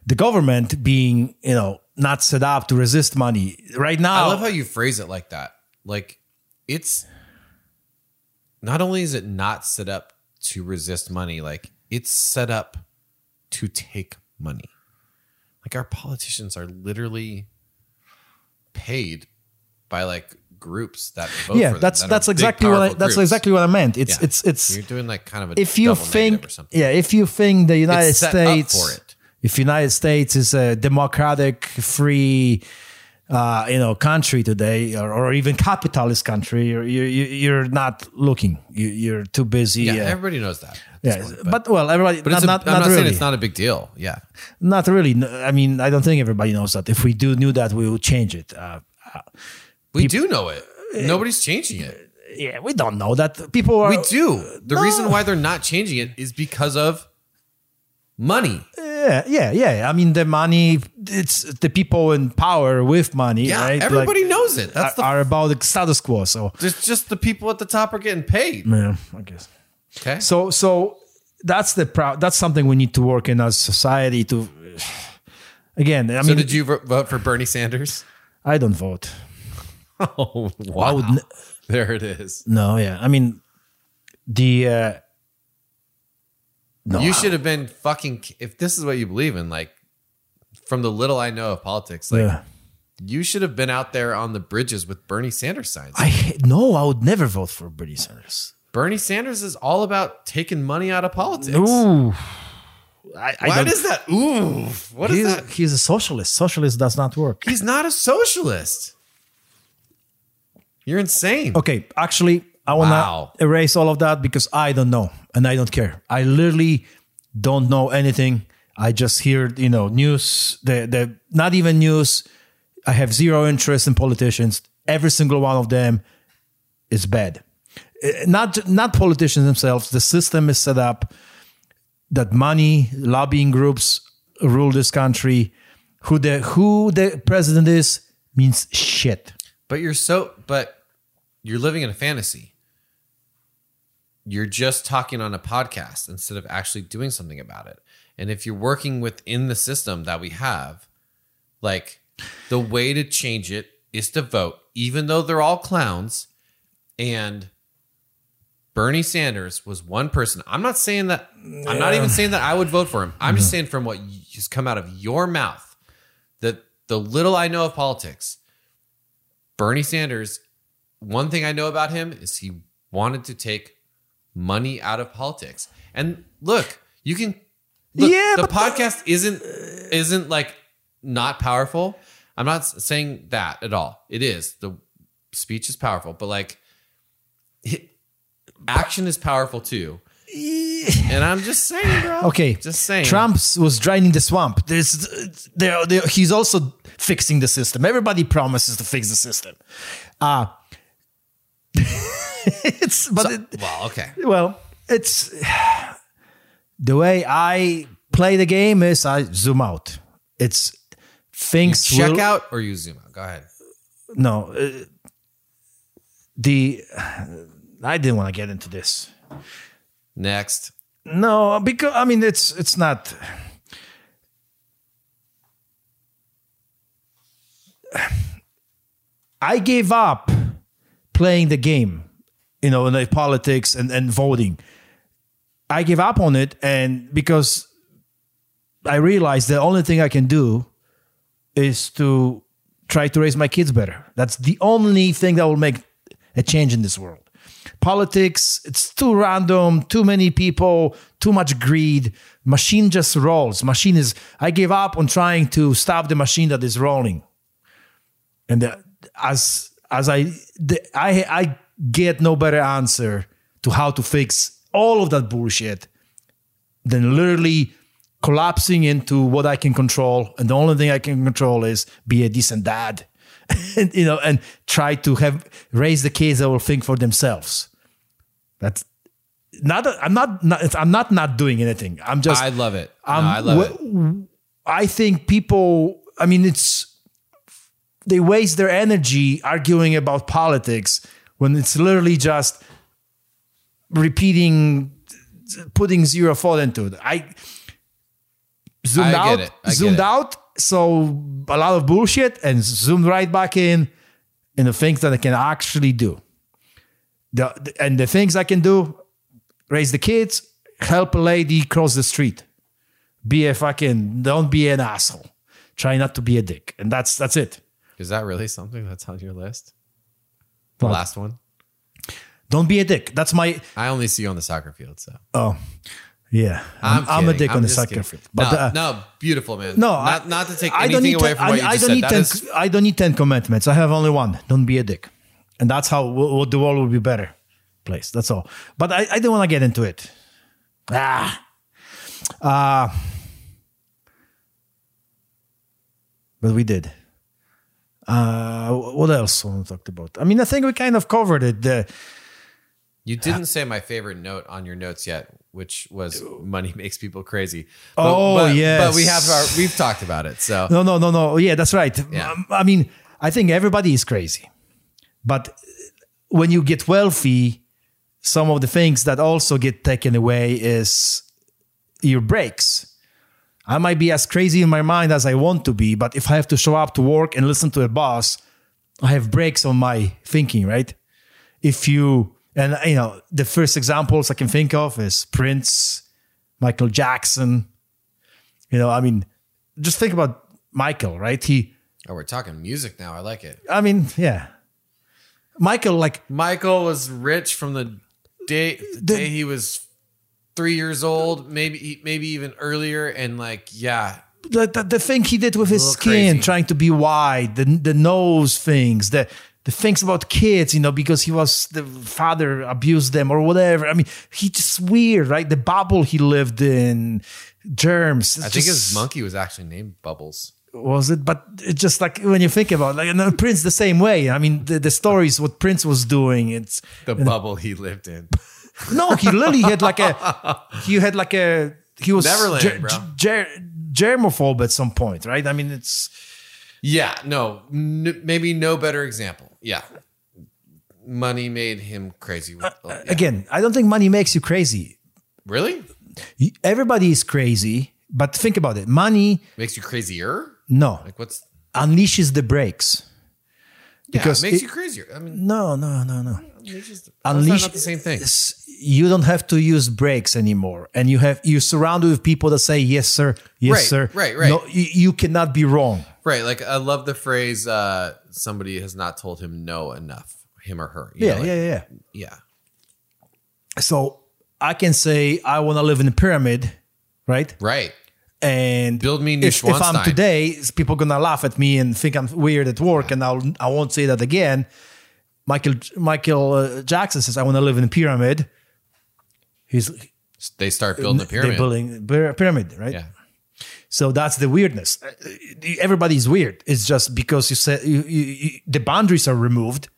S2: the government being you know not set up to resist money right now
S3: I love how you phrase it like that. Like it's not only is it not set up to resist money, like it's set up to take money. Like our politicians are literally paid by like groups that vote
S2: yeah
S3: for them,
S2: that's
S3: that are
S2: that's
S3: big,
S2: exactly what I, that's
S3: groups.
S2: exactly what i meant it's
S3: Yeah.
S2: it's it's
S3: you're doing like kind of a
S2: if you think
S3: or something.
S2: yeah if you think the united
S3: It's set up
S2: states
S3: for it.
S2: if united states is a democratic free uh, you know country today or, or even capitalist country you're, you, you, you're not looking you, you're too busy
S3: Yeah,
S2: uh,
S3: everybody knows that.
S2: yeah,
S3: point,
S2: but, well, everybody,
S3: but
S2: not,
S3: it's a,
S2: not,
S3: I'm
S2: not
S3: not
S2: really,
S3: saying it's not a big deal. Yeah.
S2: not really. I mean, I don't think everybody knows that. If we do knew that, we would change it. Uh,
S3: We do know it. Uh, Nobody's changing it.
S2: yeah, we don't know that. People are.
S3: We do. The
S2: No.
S3: reason why they're not changing it is because of money.
S2: Yeah, yeah, yeah. I mean, the money. It's the people in power with money.
S3: Yeah,
S2: right?
S3: everybody
S2: Like,
S3: knows it. That's the.
S2: are about the status quo. So,
S3: There's just the people at the top are getting paid.
S2: yeah, I guess.
S3: Okay.
S2: So, so that's the proud. That's something we need to work in as society. To again, I
S3: So
S2: mean,
S3: did you vote for Bernie Sanders?
S2: I don't vote.
S3: Oh wow!
S2: would.
S3: there it is.
S2: No, yeah. I mean, the. Uh, no,
S3: you should have been fucking. If this is what you believe in, like from the little I know of politics, like
S2: yeah.
S3: you should have been out there on the bridges with Bernie Sanders signs.
S2: I no, I would never vote for Bernie Sanders.
S3: Bernie Sanders is all about taking money out of politics.
S2: Ooh, I, I
S3: Why does that? Ooh, what is that?
S2: he's a socialist. Socialist does not work.
S3: He's not a socialist. You're insane.
S2: Okay, actually, I want to
S3: Wow.
S2: erase all of that because I don't know and I don't care. I literally don't know anything. I just hear, you know, news. The the not even news. I have zero interest in politicians. Every single one of them is bad. Uh, Not not politicians themselves. The system is set up that money lobbying groups rule this country. Who the who the president is means shit.
S3: But you're so but you're living in a fantasy. You're just talking on a podcast instead of actually doing something about it. And if you're working within the system that we have, like the way to change it is to vote, even though they're all clowns. And Bernie Sanders was one person. I'm not saying that, I'm not even saying that I would vote for him. I'm just saying from what has come out of your mouth that the little I know of politics, Bernie Sanders, one thing I know about him is he wanted to take money out of politics. And look, you can look,
S2: Yeah,
S3: the
S2: but the-
S3: podcast isn't isn't like not powerful. I'm not saying that at all. It is. The speech is powerful, but like it- action is powerful too. And I'm just saying, bro.
S2: Okay,
S3: Just saying.
S2: Trump was draining the swamp. There's, there, there, he's also fixing the system. Everybody promises to fix the system. Uh it's but it,
S3: Well, okay.
S2: well, it's the way I play the game is I zoom out. It's things
S3: Check
S2: will-
S3: out or you zoom out. Go ahead.
S2: No, uh, the I didn't want to get into this.
S3: Next.
S2: No, because I mean it's it's not. I gave up playing the game, you know, in the politics and, and voting. I gave up on it, and because I realized the only thing I can do is to try to raise my kids better. That's the only thing that will make a change in this world. Politics, it's too random, too many people, too much greed. Machine just rolls. Machine is, I gave up on trying to stop the machine that is rolling. And the, as as I, the, I I get no better answer to how to fix all of that bullshit than literally collapsing into what I can control, and the only thing I can control is be a decent dad, and you know, and try to have raise the kids that will think for themselves. That's not. I'm not. not I'm not not doing anything. I'm just.
S3: I love it. No, I love
S2: wh-
S3: it.
S2: I think people, I mean, it's, they waste their energy arguing about politics when it's literally just repeating, putting zero thought into it. I, zoomed
S3: I
S2: out,
S3: it. I get
S2: zoomed out. So a lot of bullshit and zoomed right back in in the things that I can actually do. The- and the things I can do: raise the kids, help a lady cross the street, be a fucking, don't be an asshole, try not to be a dick, and that's that's it.
S3: Is that really something that's on your list? The
S2: What?
S3: last one.
S2: Don't be a dick. That's my
S3: I only see you on the soccer field, so
S2: oh yeah. I'm, I'm a dick on
S3: I'm
S2: the soccer
S3: kidding.
S2: field, but
S3: no,
S2: uh,
S3: no, beautiful man.
S2: No,
S3: not
S2: I,
S3: not to take
S2: I don't
S3: anything
S2: need
S3: away
S2: ten-
S3: from what
S2: I,
S3: you
S2: I don't
S3: said.
S2: need
S3: That
S2: ten.
S3: is-
S2: I don't need ten commandments. I have only one. Don't be a dick, and that's how w- w- the world will be better place. That's all. But I, I don't want to get into it. Ah, uh, but we did. Uh, what else want to talk about? I mean, I think we kind of covered it. The,
S3: You didn't say my favorite note on your notes yet, which was money makes people crazy.
S2: Oh,
S3: but,
S2: yes.
S3: but we have our we've talked about it. So
S2: No, no, no, no. Yeah, that's right.
S3: Yeah.
S2: Um, I mean, I think everybody is crazy. But when you get wealthy, some of the things that also get taken away is your breaks. I might be as crazy in my mind as I want to be, but if I have to show up to work and listen to a boss, I have breaks on my thinking, right? If you and you know, the first examples I can think of is Prince, Michael Jackson. You know, I mean, just think about Michael, right? He
S3: oh, we're talking music now. I like it.
S2: I mean, yeah. Michael, like,
S3: Michael was rich from the day the day he was three years old, maybe maybe even earlier, and like yeah,
S2: the, the, the thing he did with his skin,
S3: crazy.
S2: trying to be wide, the, the nose things, the, the things about kids, you know, because he was the father abused them or whatever. I mean, he just weird, right? The bubble he lived in, germs.
S3: I think his monkey was actually named Bubbles.
S2: was it but it's just like when you think about it, like and prince the same way i mean the, the stories what prince was doing it's
S3: The bubble he lived in.
S2: No he literally had like a he had like a he was
S3: Neverland,
S2: ger-
S3: bro.
S2: ger- germophobe at some point right i mean it's
S3: Yeah, no, n- maybe no better example. Yeah, money made him crazy. With, oh, yeah.
S2: again i don't think money makes you crazy
S3: Really
S2: everybody is crazy but think about it money
S3: makes you crazier.
S2: no
S3: Like what's
S2: unleashes the brakes
S3: because
S2: Because
S3: yeah, it makes
S2: it-
S3: you crazier. I mean,
S2: no no no no
S3: just
S2: unleash
S3: not the same thing.
S2: you don't have to use brakes anymore and you have you're surrounded with people that say yes sir yes
S3: Right,
S2: sir
S3: right, right.
S2: no you, you cannot be wrong
S3: Right. Like I love the phrase uh somebody has not told him no enough, him or her.
S2: Yeah
S3: know, like-
S2: yeah yeah
S3: yeah.
S2: so i can say i want to live in a pyramid right
S3: Right.
S2: and
S3: Build me new
S2: if, if i'm today people gonna laugh at me and think i'm weird at work and i'll i won't say that again michael michael uh, jackson says i want to live in a pyramid he's
S3: They start building a
S2: they're
S3: pyramid.
S2: building pyramid right
S3: yeah.
S2: So that's the weirdness. Uh, Everybody's weird. It's just because you said you, you, you, the boundaries are removed,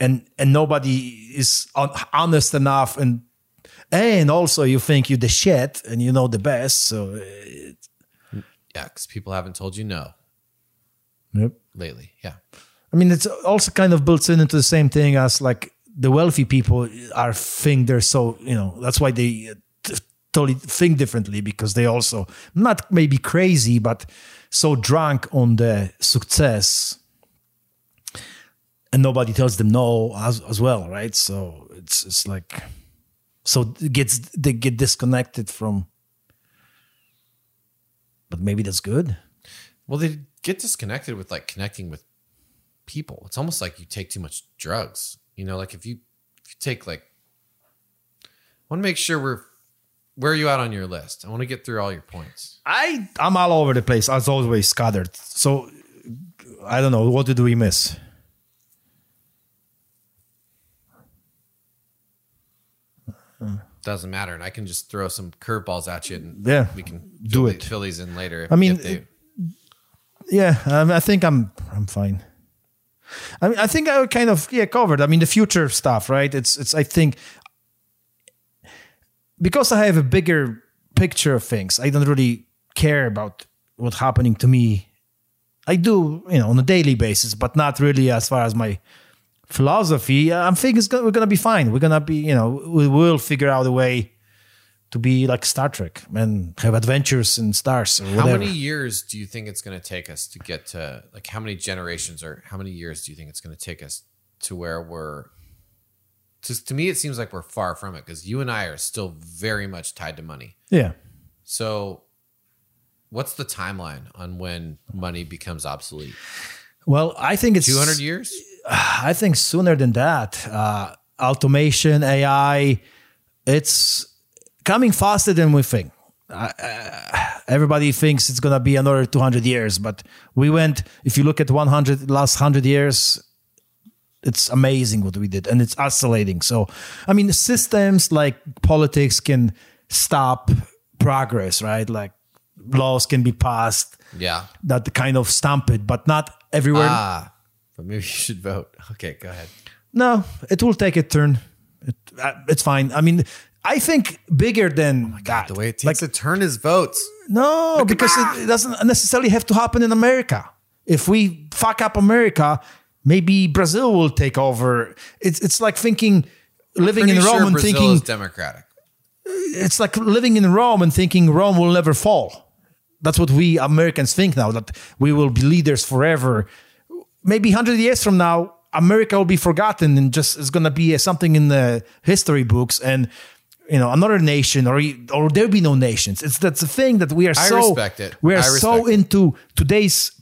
S2: and and nobody is honest enough, and and also you think you're the shit and you know the best. So uh,
S3: Yeah. Because people haven't told you no
S2: yep.
S3: lately. Yeah.
S2: I mean, it's also kind of built in into the same thing as like the wealthy people are think they're so you know that's why they uh, t- totally think differently because they also not maybe crazy but so drunk on the success. And nobody tells them no as, as well right? So it's it's like so it gets they get disconnected from but maybe that's good.
S3: Well, they get disconnected with like connecting with people. It's almost like you take too much drugs. You know, like if you if you take like I want to make sure we're where are you at on your list? I want to get through all your points.
S2: I I'm all over the place as always scattered. So I don't know what did we miss.
S3: Doesn't matter, and I can just throw some curveballs at you, and
S2: Yeah,
S3: we can
S2: do it.
S3: these in later.
S2: I mean,
S3: if they-
S2: Yeah, I think I'm I'm fine. I mean, I think I kind of yeah covered. I mean, the future stuff, right? It's it's I think because I have a bigger picture of things, I don't really care about what's happening to me. I do, you know, on a daily basis, but not really as far as my philosophy. I'm thinking gonna, we're gonna be fine. We're gonna be, you know, we will figure out a way to be like Star Trek and have adventures in stars or
S3: How many years do you think it's going to take us to get to like how many generations or how many years do you think it's going to take us to where we're just to me it seems like we're far from it because you and I are still very much tied to money.
S2: yeah.
S3: So what's the timeline on when money becomes obsolete?
S2: Well, I think it's
S3: 200 years?
S2: I think sooner than that. Uh, automation, AI, it's coming faster than we think. Uh, everybody thinks it's gonna be another 200 years, but we went. If you look at 100 last 100 years, it's amazing what we did, and it's oscillating. So, I mean, systems like politics can stop progress, right? Like laws can be passed
S3: Yeah.
S2: that kind of stamp it, but not everywhere.
S3: Ah, but maybe you should vote. Okay, go ahead.
S2: No, it will take a turn. It, uh, it's fine. I mean, I think bigger than oh that.
S3: The way it
S2: like
S3: takes a turn his votes.
S2: no, because it, doesn't necessarily have to happen in America. If we fuck up America, maybe Brazil will take over. It's it's like thinking living in Rome
S3: sure
S2: and
S3: Brazil
S2: thinking
S3: democratic.
S2: Uh, it's like living in Rome and thinking Rome will never fall. That's what we Americans think now that we will be leaders forever. Maybe 100 years from now, America will be forgotten and just is going to be something in the history books and you know another nation or or there'll be no nations. It's that's the thing that we are
S3: I
S2: so
S3: respect it.
S2: we are so
S3: it.
S2: into today's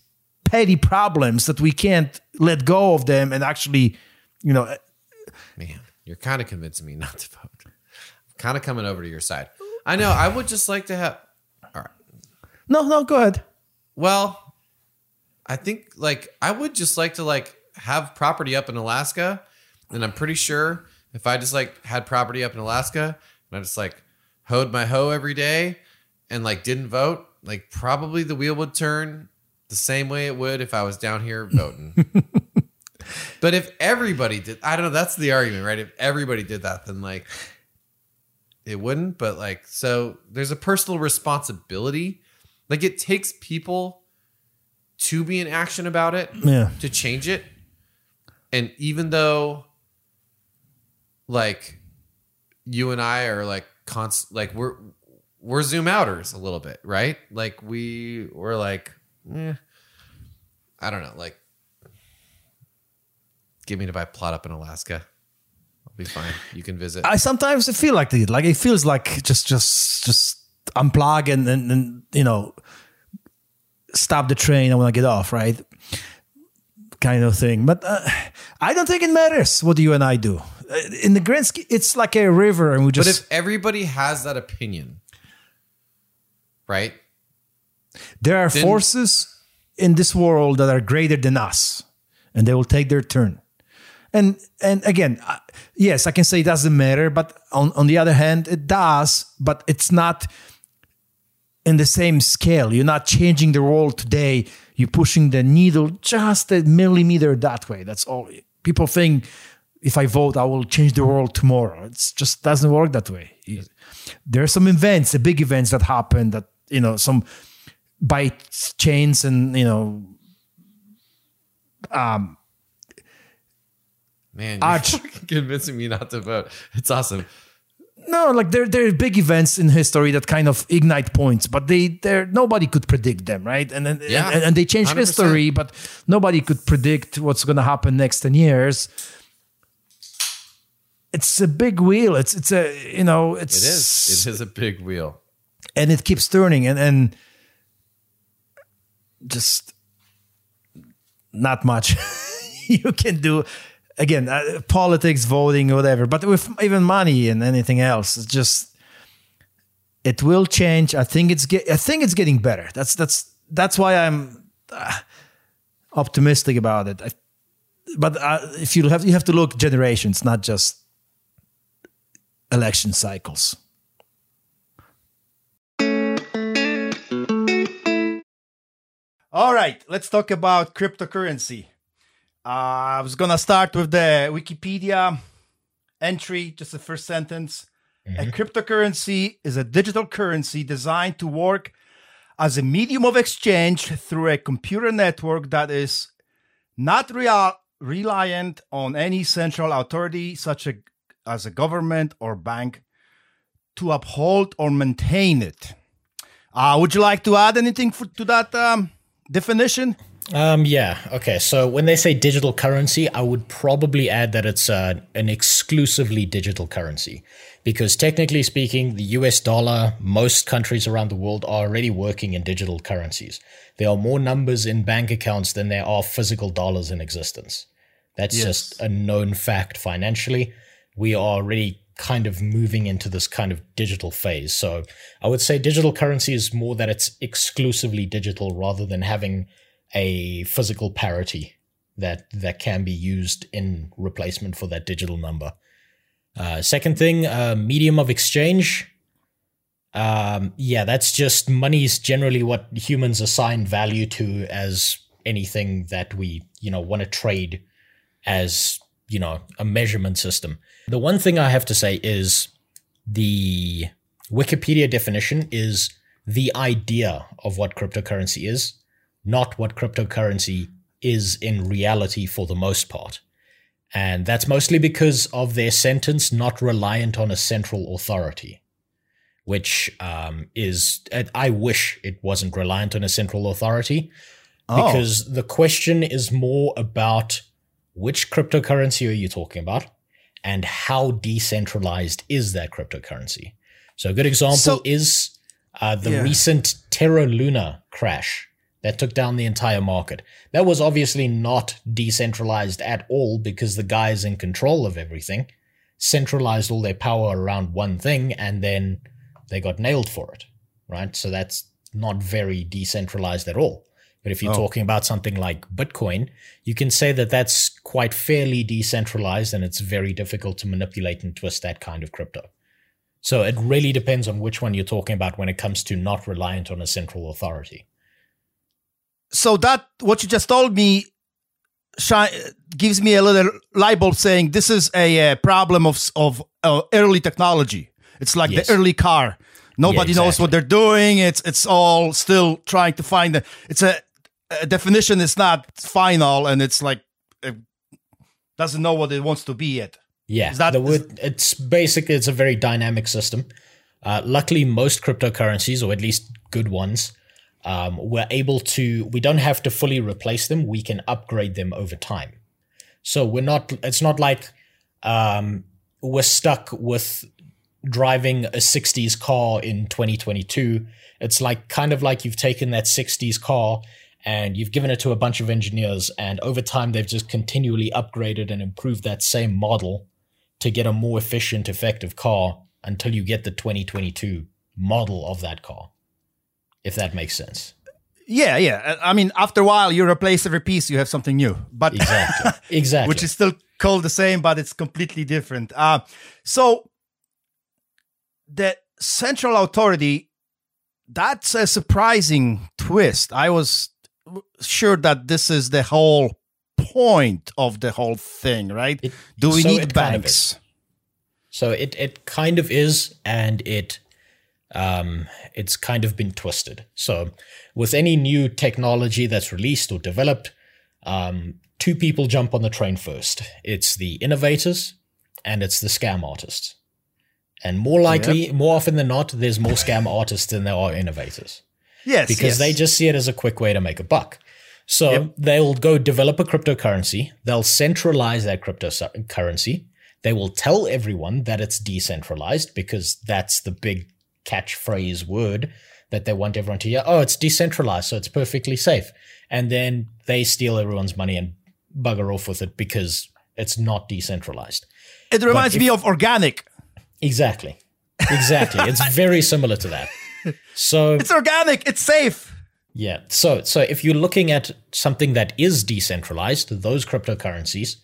S2: petty problems that we can't let go of them and actually you know
S3: Man, you're kind of convincing me not to vote. I'm kind of coming over to your side. I know. I would just like to have. All right.
S2: no no go ahead.
S3: Well, I think like I would just like to like have property up in Alaska, and I'm pretty sure if I just like had property up in Alaska and I just like hoed my hoe every day and like didn't vote, like probably the wheel would turn the same way it would if I was down here voting. but if everybody did, I don't know. That's the argument, right? If everybody did that, then like it wouldn't. But like, so there's a personal responsibility. Like it takes people to be in action about it
S2: Yeah.
S3: to change it. And even though like you and I are like const like we're we're zoom outers a little bit, right? Like we we're like eh, I don't know, like give me to buy a plot up in Alaska. I'll be fine. You can visit.
S2: I sometimes feel like it. Like it feels like just just just unplug and and, and you know stop the train. I want to get off, right? Kind of thing. But uh, I don't think it matters what you and I do. Uh, In the grand scheme, it's like a river, and we just.
S3: but if everybody has that opinion, right?
S2: there are
S3: then-
S2: forces in this world that are greater than us, and they will take their turn. And and again, yes, I can say it doesn't matter, but on on the other hand, it does. But it's not in the same scale. You're not changing the world today. You're pushing the needle just a millimeter that way. That's all. People think if I vote, I will change the world tomorrow. It just doesn't work that way. There are some events, the big events that happen that you know some by chains and you know um,
S3: Man, you're
S2: Arch.
S3: fucking convincing me not to vote. It's awesome.
S2: No, like there there are big events in history that kind of ignite points, but they there nobody could predict them, right? And then
S3: Yeah,
S2: and, and they change
S3: 100%.
S2: history, but nobody could predict what's going to happen next ten years. It's a big wheel. It's it's a you know it's
S3: It is. It is a big wheel.
S2: and it keeps turning and and just not much you can do again uh, politics voting whatever but with even money and anything else it's just it will change i think it's get, i think it's getting better that's that's that's why i'm uh, optimistic about it I, but uh, if you have you have to look generations not just election cycles All right, let's talk about cryptocurrency. Uh, I was gonna start with the Wikipedia entry, just the first sentence. A cryptocurrency is a digital currency designed to work as a medium of exchange through a computer network that is not real, reliant on any central authority, such a, as a government or bank, to uphold or maintain it. Uh, would you like to add anything for, to that um, definition?
S4: Um, yeah. Okay. So when they say digital currency, I would probably add that it's uh, an exclusively digital currency. Because technically speaking, the US dollar, most countries around the world are already working in digital currencies. There are more numbers in bank accounts than there are physical dollars in existence. That's
S2: Yes.
S4: just a known fact financially. We are already kind of moving into this kind of digital phase. So I would say digital currency is more that it's exclusively digital rather than having a physical parity that that can be used in replacement for that digital number. Uh, second thing, uh, medium of exchange. Um, yeah, that's just money is generally what humans assign value to as anything that we you know want to trade as you know a measurement system. The one thing I have to say is the Wikipedia definition is the idea of what cryptocurrency is, not what cryptocurrency is in reality for the most part. And that's mostly because of their sentence not reliant on a central authority, which um, is, I wish it wasn't reliant on a central authority
S2: Oh.
S4: because the question is more about which cryptocurrency are you talking about and how decentralized is that cryptocurrency. So a good example
S2: So-
S4: is uh, the
S2: Yeah.
S4: recent Terra Luna crash that took down the entire market. That was obviously not decentralized at all because the guys in control of everything centralized all their power around one thing and then they got nailed for it, right? So that's not very decentralized at all. But if you're
S2: Oh.
S4: talking about something like Bitcoin, you can say that that's quite fairly decentralized and it's very difficult to manipulate and twist that kind of crypto. So it really depends on which one you're talking about when it comes to not reliant on a central authority.
S2: so that what you just told me shi- gives me a little light bulb saying this is a, uh problem of of uh, early technology. It's like
S4: Yes.
S2: the early car. Nobody knows
S4: exactly.
S2: what they're doing. It's it's all still trying to find the. It's a, a definition. is not final, and it's like it doesn't know what it wants to be yet.
S4: Yeah,
S2: that-
S4: the word, it's basically it's a very dynamic system. Uh, luckily, most cryptocurrencies, or at least good ones, um, we're able to. We don't have to fully replace them. We can upgrade them over time. So we're not. It's not like um, we're stuck with driving a 60s car in 2022. It's like kind of like you've taken that 60s car and you've given it to a bunch of engineers, and over time they've just continually upgraded and improved that same model to get a more efficient, effective car until you get the 2022 model of that car. If that makes sense.
S2: Yeah, yeah. I I mean, after a while, you replace every piece, you have something new. But
S4: Exactly. exactly.
S2: which is still called the same, but it's completely different. Uh, so the central authority, that's a surprising twist. I was sure that this is the whole point of the whole thing, right?
S4: It-
S2: Do we
S4: so
S2: need
S4: it kind of
S2: banks?
S4: So it it kind of is, and it um it's kind of been twisted. So with any new technology that's released or developed, um, two people jump on the train first. It's the innovators and it's the scam artists. And more likely, more often than not, there's more scam artists than there are innovators
S2: yes,
S4: because
S2: yes.
S4: they just see it as a quick way to make a buck. So
S2: Yep.
S4: they'll go develop a cryptocurrency. They'll centralize that cryptocurrency. They will tell everyone that it's decentralized because that's the big catchphrase word that they want everyone to hear. Oh, it's decentralized, so it's perfectly safe. And then they steal everyone's money and bugger off with it because it's not decentralized.
S2: it reminds
S4: if-
S2: me of organic.
S4: Exactly. Exactly. it's very similar to that. So
S2: It's organic. It's safe.
S4: Yeah. So so if you're looking at something that is decentralized, those cryptocurrencies,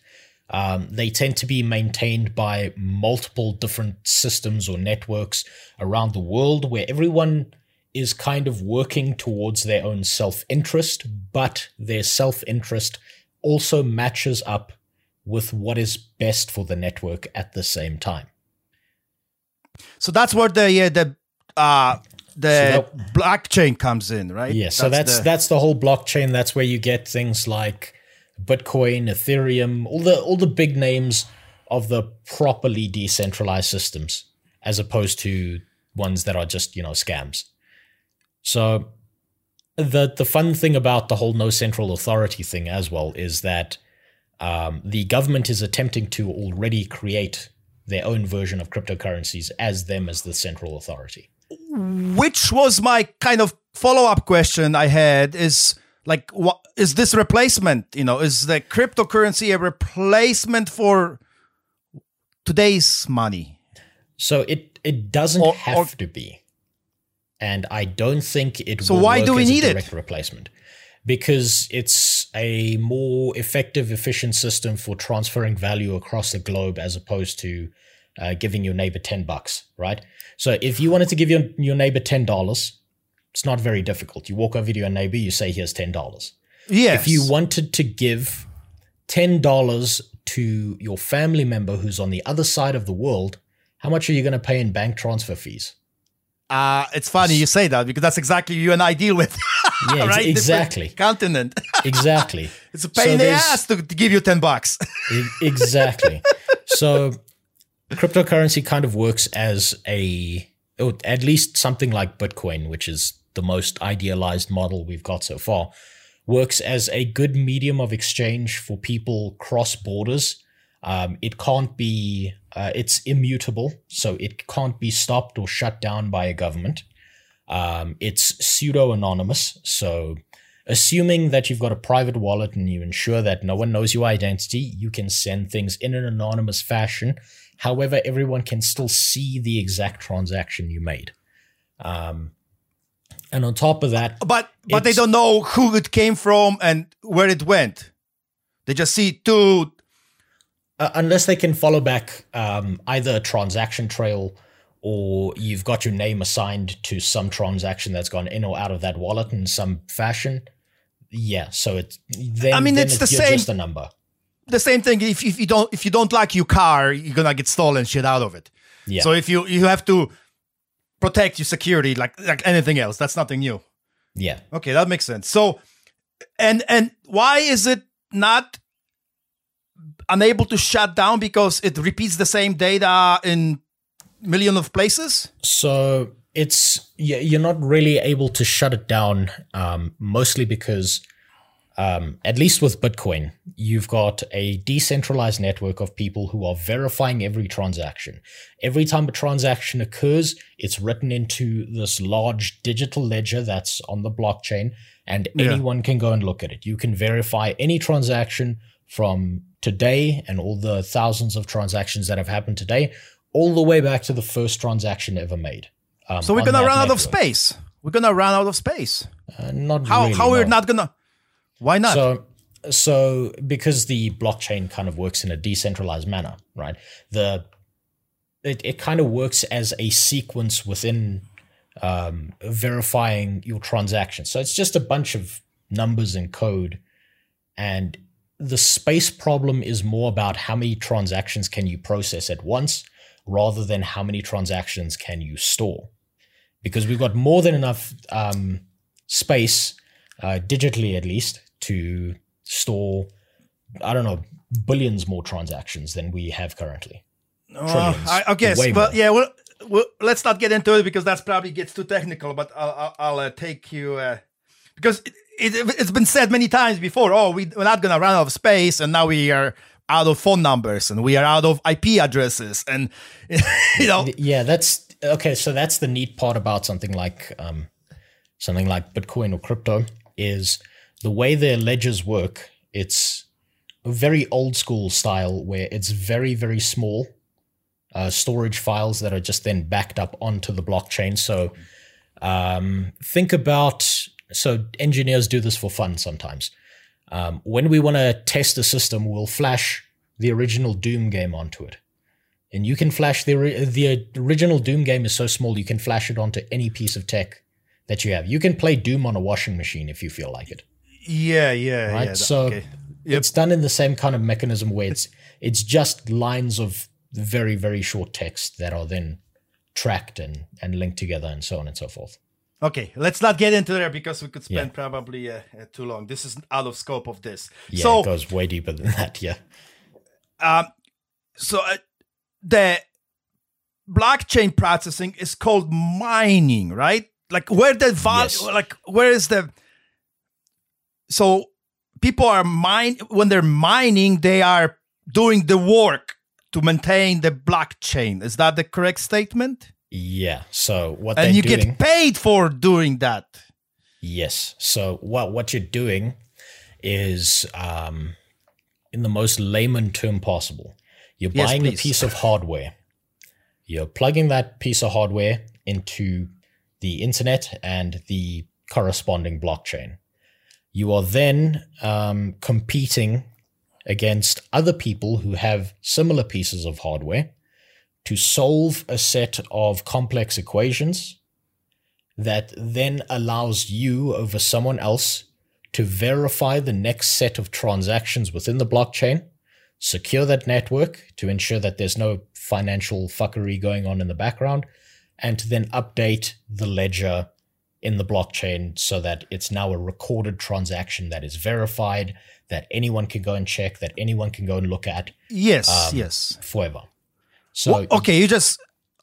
S4: um, they tend to be maintained by multiple different systems or networks around the world where everyone is kind of working towards their own self-interest, but their self-interest also matches up with what is best for the network at the same time.
S2: So that's where the uh, the uh, the
S4: So
S2: blockchain comes in, right?
S4: Yeah, so that's that's
S2: the-
S4: the, whole blockchain. That's where you get things like Bitcoin, Ethereum, all the all the big names of the properly decentralized systems. as opposed to ones that are just you know scams. So the the fun thing about the whole no central authority thing as well is that um, the government is attempting to already create their own version of cryptocurrencies as them as the central authority.
S2: Which was my kind of follow up question I had is like, what is this replacement? You know, is the cryptocurrency a replacement for today's money?
S4: So it it doesn't
S2: Or-
S4: have
S2: or-
S4: to be, and I don't think it.
S2: So
S4: will
S2: why do we
S4: as a
S2: need it?
S4: Replacement, because it's a more effective, efficient system for transferring value across the globe as opposed to uh, giving your neighbor ten bucks, right? So if you wanted to give your your neighbor ten dollars, it's not very difficult. You walk over to your neighbor, you say, "Here's ten dollars."
S2: Yes.
S4: if you wanted to give ten dollars to your family member who's on the other side of the world, how much are you going to pay in bank transfer fees?
S2: Uh, it's funny you say that because that's exactly you and I deal with.
S4: Yeah,
S2: right? Different
S4: exactly,
S2: Continent.
S4: exactly,
S2: It's a pain in the ass to, give you 10 bucks.
S4: Exactly. so, cryptocurrency kind of works as a, or at least something like Bitcoin, which is the most idealized model we've got so far, works as a good medium of exchange for people cross borders. Um, it can't be, uh, it's immutable, so it can't be stopped or shut down by a government. Um, it's pseudo anonymous, so assuming that you've got a private wallet and you ensure that no one knows your identity, you can send things in an anonymous fashion. However, everyone can still see the exact transaction you made. Um, and on top of that,
S2: But but they don't know who it came from and where it went. They just see two.
S4: uh, unless they can follow back um, either a transaction trail or you've got your name assigned to some transaction that's gone in or out of that wallet in some fashion, yeah. So it's then,
S2: I mean,
S4: then
S2: it's the same-
S4: just a number.
S2: The same thing. If, if you don't if you don't like your car, you're gonna get stolen shit out of it.
S4: Yeah.
S2: So if you you have to protect your security like like anything else, that's nothing new.
S4: yeah.
S2: Okay, that makes sense. So, and and why is it not unable to shut down because it repeats the same data in million of places?
S4: So it's you're not really able to shut it down, um, mostly because, um, at least with Bitcoin, you've got a decentralized network of people who are verifying every transaction. Every time a transaction occurs, it's written into this large digital ledger that's on the blockchain, and
S2: Yeah.
S4: anyone can go and look at it. You can verify any transaction from today and all the thousands of transactions that have happened today, all the way back to the first transaction ever made. Um,
S2: So we're gonna run out of space. We're gonna run out of space.
S4: Uh, not
S2: How
S4: really,
S2: how we're not gonna? Why not?
S4: So, so because the blockchain kind of works in a decentralized manner, right? The it, it kind of works as a sequence within um, verifying your transactions. So it's just a bunch of numbers and code, and the space problem is more about how many transactions can you process at once, rather than how many transactions can you store. Because we've got more than enough um, space, uh, digitally at least, to store, I don't know, billions more transactions than we have currently.
S2: Uh. I, I guess, but
S4: more.
S2: yeah, well, well, let's not get into it because that's probably gets too technical. But I'll I'll, I'll uh, take you uh, because it, it, it's been said many times before. Oh, we, we're not gonna run out of space, and now we are out of phone numbers, and we are out of IP addresses, and you know,
S4: Yeah, that's okay. So that's the neat part about something like um, something like Bitcoin or crypto is the way their ledgers work. It's a very old school style where it's very very small uh, storage files that are just then backed up onto the blockchain. So um, think about so engineers do this for fun sometimes. Um, when we want to test a system, we'll flash the original Doom game onto it and you can flash the the original Doom game is so small you can flash it onto any piece of tech that you have. You can play Doom on a washing machine if you feel like it.
S2: Yeah, yeah,
S4: Right?
S2: yeah.
S4: so
S2: okay. Yep.
S4: it's done in the same kind of mechanism where it's it's just lines of very very short text that are then tracked and and linked together and so on and so forth.
S2: Okay, let's not get into there because we could spend
S4: Yeah.
S2: probably uh, uh, too long. This is out of scope of this.
S4: Yeah,
S2: so
S4: it goes way deeper than that. Yeah.
S2: um, so uh, the blockchain processing is called mining, right? Like where the value,
S4: Yes.
S2: like where is the? So people are mine when they're mining, they are doing the work to maintain the blockchain. Is that the correct statement?
S4: Yeah. So what
S2: And you
S4: doing,
S2: get paid for doing that.
S4: Yes. So what what you're doing is, um, in the most layman term possible, you're
S2: Yes,
S4: buying
S2: please.
S4: a piece of hardware. You're plugging that piece of hardware into the internet and the corresponding blockchain. You are then um, competing against other people who have similar pieces of hardware to solve a set of complex equations that then allows you over someone else to verify the next set of transactions within the blockchain, secure that network to ensure that there's no financial fuckery going on in the background, and to then update the ledger in the blockchain so that it's now a recorded transaction that is verified, that anyone can go and check, that anyone can go and look at
S2: Yes,
S4: Um,
S2: yes.
S4: forever. So
S2: Well, okay, you just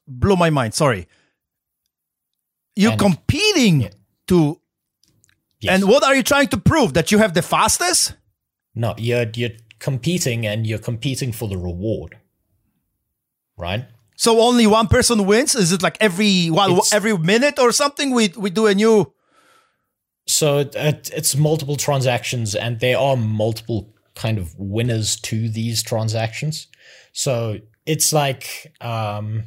S2: blew my mind. Sorry. You're
S4: And-
S2: competing
S4: Yeah.
S2: to,
S4: yes.
S2: and what are you trying to prove? That you have the fastest?
S4: No, you're you're competing and you're competing for the reward. Right?
S2: So only one person wins? Is it like every well,
S4: It's-
S2: every minute or something? We we do a new.
S4: So it, it's multiple transactions and there are multiple kind of winners to these transactions. So it's like um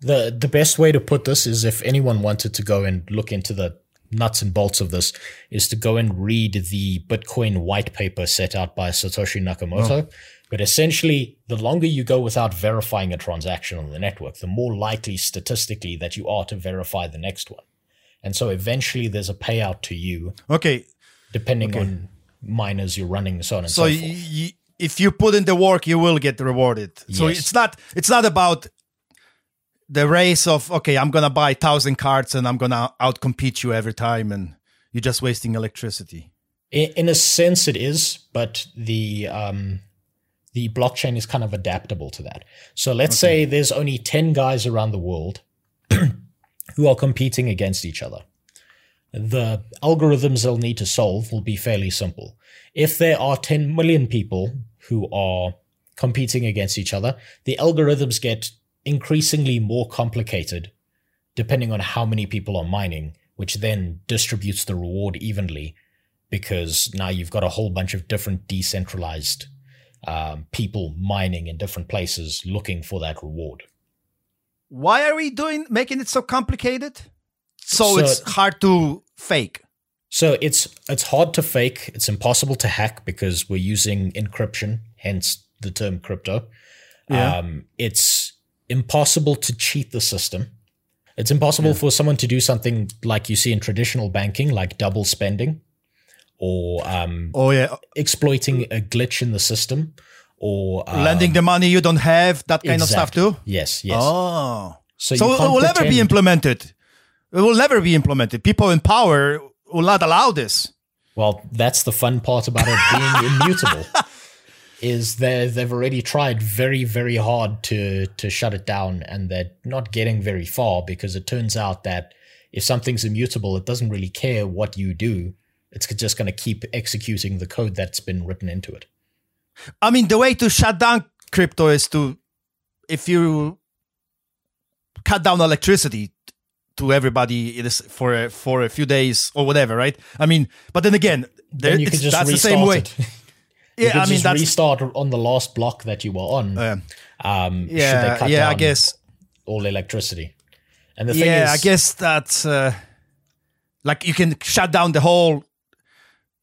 S4: the the best way to put this is if anyone wanted to go and look into the nuts and bolts of this is to go and read the Bitcoin white paper set out by Satoshi Nakamoto. But essentially, the longer you go without verifying a transaction on the network, the more likely statistically that you are to verify the next one. And so eventually there's a payout to you
S2: Okay,
S4: depending on miners you're running, so on and
S2: so
S4: so, forth.
S2: y- if you put in the work, you will get rewarded. So
S4: Yes.
S2: it's not it's not about the race of okay, I'm gonna buy thousand cards and I'm gonna outcompete you every time, and you're just wasting electricity.
S4: In, in a sense, it is, but the um, the blockchain is kind of adaptable to that. So let's say there's only ten guys around the world who are competing against each other. The algorithms they'll need to solve will be fairly simple. If there are 10 million people who are competing against each other, the algorithms get increasingly more complicated depending on how many people are mining, which then distributes the reward evenly because now you've got a whole bunch of different decentralized um, people mining in different places looking for that reward.
S2: Why are we doing making it so complicated? So,
S4: So-
S2: it's hard to fake.
S4: So it's it's hard to fake. It's impossible to hack because we're using encryption, hence the term crypto.
S2: Yeah.
S4: Um, it's impossible to cheat the system. It's impossible for someone to do something like you see in traditional banking, like double spending, or um,
S2: Oh yeah,
S4: exploiting a glitch in the system, or um,
S2: lending the money you don't have, that kind of stuff too.
S4: Yes, yes.
S2: Oh,
S4: So
S2: so, it will never be implemented. It will never be implemented. People in power will not allow this.
S4: Well, that's the fun part about it being immutable. Is they they've already tried very very hard to to shut it down, and they're not getting very far because it turns out that if something's immutable, it doesn't really care what you do. It's just going to keep executing the code that's been written into it.
S2: I mean, the way to shut down crypto is to, if you cut down electricity to everybody it is for a, for a few days or whatever, right? I mean, but then again, there,
S4: Then you can just
S2: that's the
S4: restart
S2: same way. Yeah, I mean that's
S4: restart on the last block that you were on.
S2: uh,
S4: um, should they
S2: yeah,
S4: cut
S2: yeah. I guess
S4: all electricity. And the thing
S2: yeah,
S4: is,
S2: I guess that's uh, like you can shut down the whole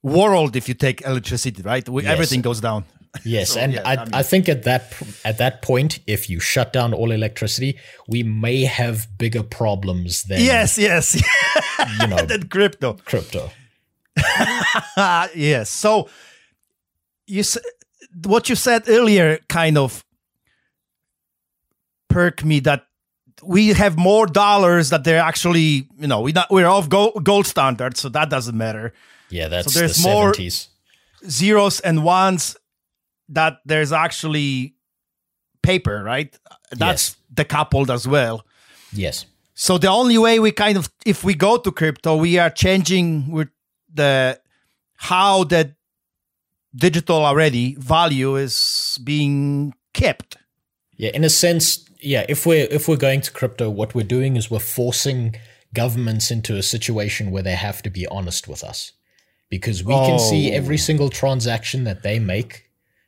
S2: world if you take electricity, right? We,
S4: Yes.
S2: Everything goes down.
S4: Yes,
S2: So,
S4: and
S2: yeah,
S4: I,
S2: I mean-
S4: I think at that at that point, if you shut down all electricity, we may have bigger problems than
S2: Yes, yes,
S4: you know
S2: that crypto.
S4: crypto.
S2: Yes. So you what you said earlier kind of perk me that we have more dollars that they're actually you know we not we're off gold, gold standard so that doesn't matter
S4: Yeah, that's
S2: So there's
S4: the
S2: more-
S4: seventies.
S2: zeros and ones that there's actually paper, right? That's
S4: Yes.
S2: decoupled as well.
S4: Yes.
S2: So the only way we kind of, if we go to crypto, we are changing with the how the digital already value is being kept.
S4: Yeah, in a sense, yeah, if we're if we're going to crypto, what we're doing is we're forcing governments into a situation where they have to be honest with us. Because we can see
S2: Oh.
S4: every single transaction that they make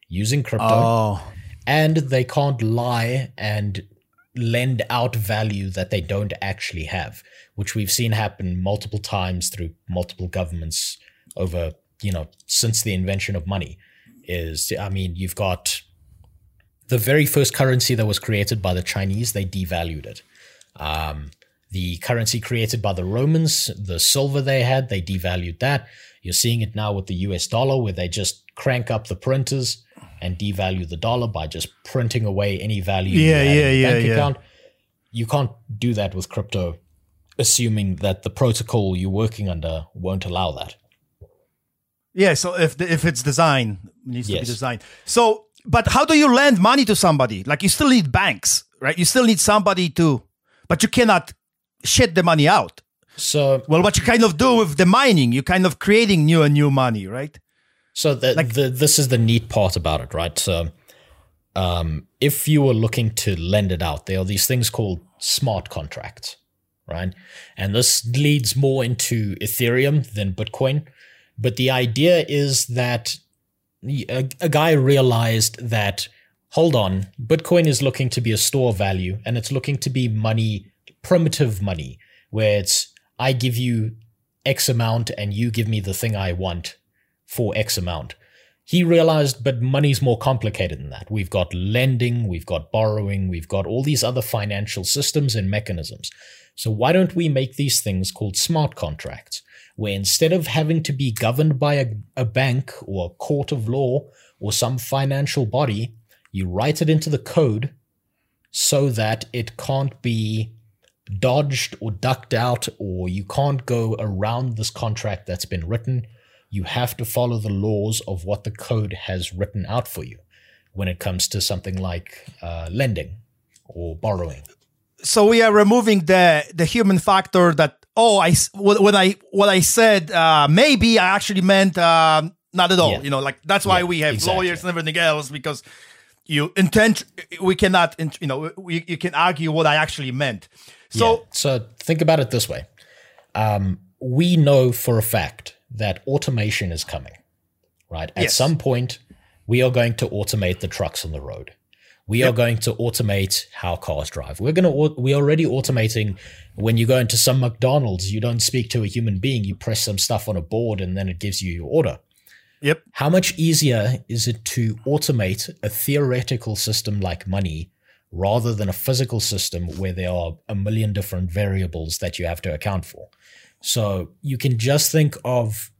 S4: using crypto
S2: Oh,
S4: and they can't lie and lend out value that they don't actually have, which we've seen happen multiple times through multiple governments over, you know, since the invention of money. Is I mean, you've got the very first currency that was created by the Chinese, they devalued it. Um, the currency created by the Romans, the silver they had, they devalued that. You're seeing it now with the US dollar, where they just crank up the printers and devalue the dollar by just printing away any value. you
S2: Yeah,
S4: in
S2: yeah, yeah,
S4: bank
S2: yeah.
S4: account. You can't do that with crypto, assuming that the protocol you're working under won't allow that.
S2: yeah. So if the, if it's design it needs to be designed. So, but how do you lend money to somebody? Like you still need banks, right? You still need somebody to, but you cannot shit the money out.
S4: So
S2: Well, what you kind of do with the mining, you're kind of creating new and new money, right?
S4: So the, the this is the neat part about it, right? So, um, if you were looking to lend it out, there are these things called smart contracts, right? And this leads more into Ethereum than Bitcoin, but the idea is that a, a guy realized that hold on, Bitcoin is looking to be a store of value, and it's looking to be money, primitive money, where it's I give you X amount and you give me the thing I want for X amount. He realized, but money's more complicated than that. We've got lending, we've got borrowing, we've got all these other financial systems and mechanisms. So why don't we make these things called smart contracts, where instead of having to be governed by a, a bank or a court of law or some financial body, you write it into the code so that it can't be dodged or ducked out, or you can't go around this contract that's been written. You have to follow the laws of what the code has written out for you when it comes to something like uh, lending or borrowing.
S2: so we are removing the the human factor that oh I when I what I said uh, maybe I actually meant um, not at all
S4: Yeah.
S2: you know like that's why
S4: Yeah,
S2: we have
S4: exactly.
S2: lawyers and everything else because you intent we cannot you know we, you can argue what I actually meant so
S4: Yeah. so think about it this way: um, we know for a fact that automation is coming. Right at
S2: Yes.
S4: some point, we are going to automate the trucks on the road. We are going to automate how cars drive. We're going to we're already automating when you go into some McDonald's, you don't speak to a human being, you press some stuff on a board and then it gives you your order.
S2: yep
S4: How much easier is it to automate a theoretical system like money rather than a physical system where there are a million different variables that you have to account for? So you can just think of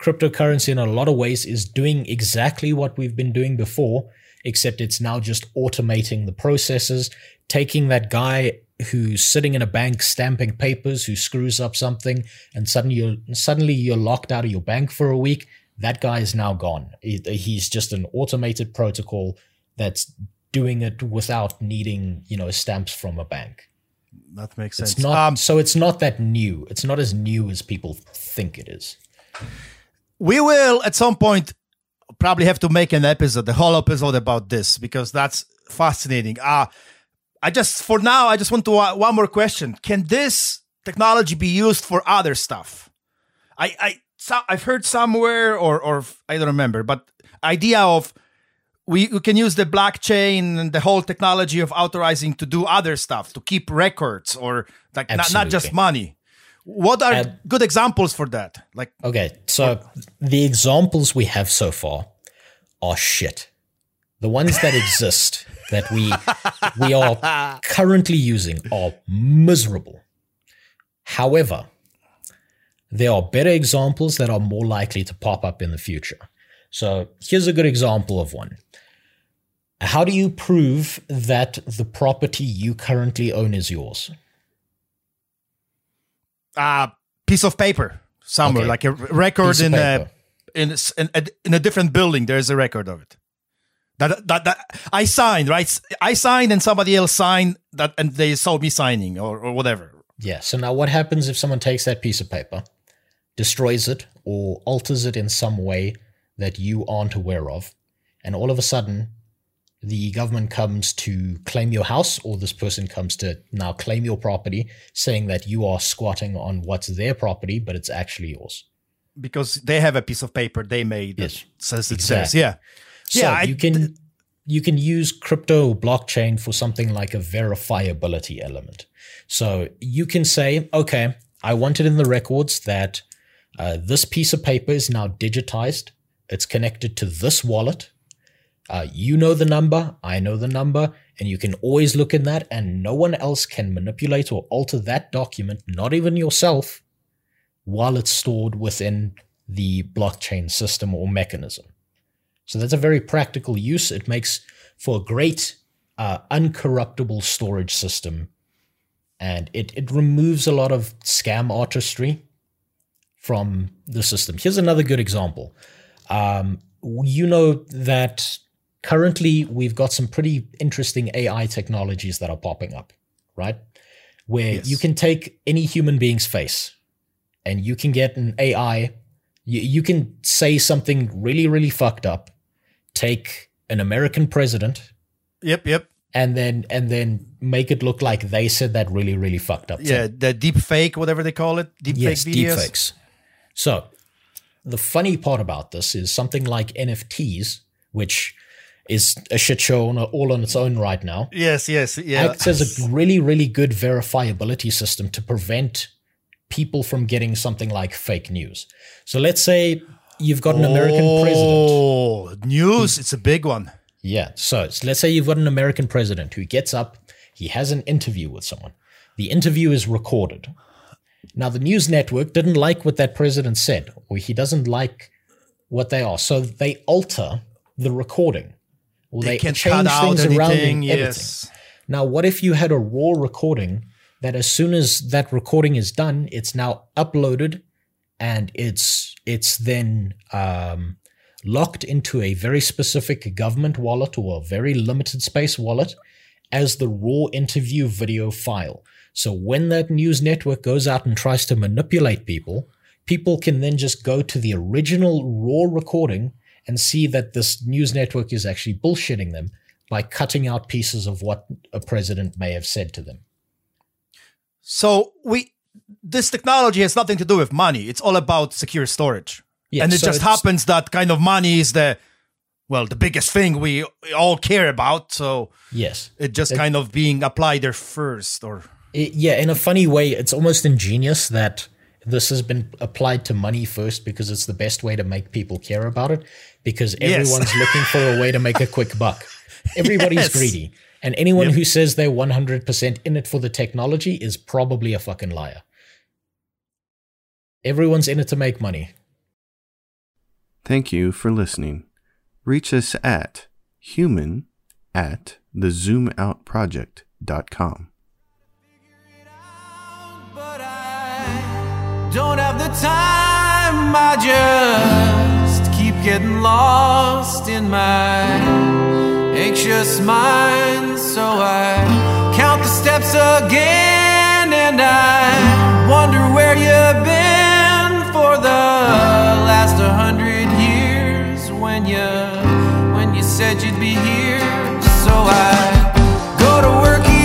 S4: cryptocurrency in a lot of ways is doing exactly what we've been doing before, except it's now just automating the processes, taking that guy who's sitting in a bank stamping papers who screws up something and suddenly you're suddenly you're locked out of your bank for a week that guy is now gone he's just an automated protocol that's doing it without needing you know stamps from a bank.
S2: That makes sense.
S4: it's not
S2: um,
S4: so it's not that new. It's not as new as people think it is.
S2: We will at some point probably have to make an episode the whole episode about this because that's fascinating. Uh i just for now i just want to uh, one more question. Can this technology be used for other stuff? I i so, i've heard somewhere or or i don't remember but idea of we, we can use the blockchain and the whole technology of authorizing to do other stuff to keep records or like not, not just money what are good examples for that like
S4: Okay, so the examples we have so far are shit. The ones that exist that we we are currently using are miserable. However, there are better examples that are more likely to pop up in the future. So here's a good example of one. How do you prove that the property you currently own is yours?
S2: uh piece of paper somewhere
S4: Okay.
S2: like a record in a, in, in a in a different building there's a record of it That, that that I signed, right? I signed and somebody else signed that, and they saw me signing or, or whatever.
S4: Yeah. So now what happens if someone takes that piece of paper, destroys it, or alters it in some way that you aren't aware of, and all of a sudden the government comes to claim your house, or this person comes to now claim your property, saying that you are squatting on what's their property, but it's actually yours.
S2: because they have a piece of paper they made that
S4: Yes,
S2: says it
S4: exactly.
S2: says yeah
S4: So
S2: Yeah, I-
S4: you can you can use crypto blockchain for something like a verifiability element. So you can say, okay, I want it in the records that uh, this piece of paper is now digitized. It's connected to this wallet. Uh, you know the number, I know the number, and you can always look in that, and no one else can manipulate or alter that document, not even yourself, while it's stored within the blockchain system or mechanism. So that's a very practical use. It makes for a great uh, uncorruptible storage system, and it it removes a lot of scam artistry from the system. Here's another good example. Um, you know that currently we've got some pretty interesting AI technologies that are popping up, right? Where
S2: Yes.
S4: you can take any human being's face and you can get an AI. You, you can say something really, really fucked up, take an American president,
S2: yep yep
S4: and then and then make it look like they said that really, really fucked up. thing.
S2: yeah the deep fake whatever they call it deep
S4: yes,
S2: fake videos
S4: deepfakes. So, the funny part about this is something like NFTs, which is a shit show on, all on its own right now,
S2: yes yes yeah
S4: acts as a really, really good verifiability system to prevent people from getting something like fake news. So, let's say you've got an American oh, president.
S2: oh news it's a big one
S4: Yeah. So, so let's say you've got an American president who gets up, he has an interview with someone. The interview is recorded. Now, the news network didn't like what that president said, or he doesn't like what they are. So they alter the recording. Or
S2: they
S4: they,
S2: can
S4: change
S2: cut out
S4: things around
S2: anything
S4: in editing.
S2: yes
S4: Now, what if you had a raw recording that as soon as that recording is done, it's now uploaded and it's it's then um, locked into a very specific government wallet or a very limited space wallet as the raw interview video file. So when that news network goes out and tries to manipulate people, people can then just go to the original raw recording and see that this news network is actually bullshitting them by cutting out pieces of what a president may have said to them.
S2: so we this technology has nothing to do with money it's all about secure storage
S4: Yeah,
S2: and it
S4: so
S2: just happens that kind of money is the well the biggest thing we all care about so
S4: Yes.
S2: it just kind of being applied there first or
S4: It- yeah, in a funny way, it's almost ingenious that this has been applied to money first because it's the best way to make people care about it because
S2: Yes.
S4: everyone's looking for a way to make a quick buck. Everybody's
S2: Yes.
S4: greedy. And anyone who says they're 100% in it for the technology is probably a fucking liar. Everyone's in it to make money.
S1: Thank you for listening. Reach us at human at thezoomoutproject.com.
S5: Don't have the time, I just keep getting lost in my anxious mind. So I count the steps again and I wonder where you've been for the last hundred years when you when you said you'd be here. So I go to work.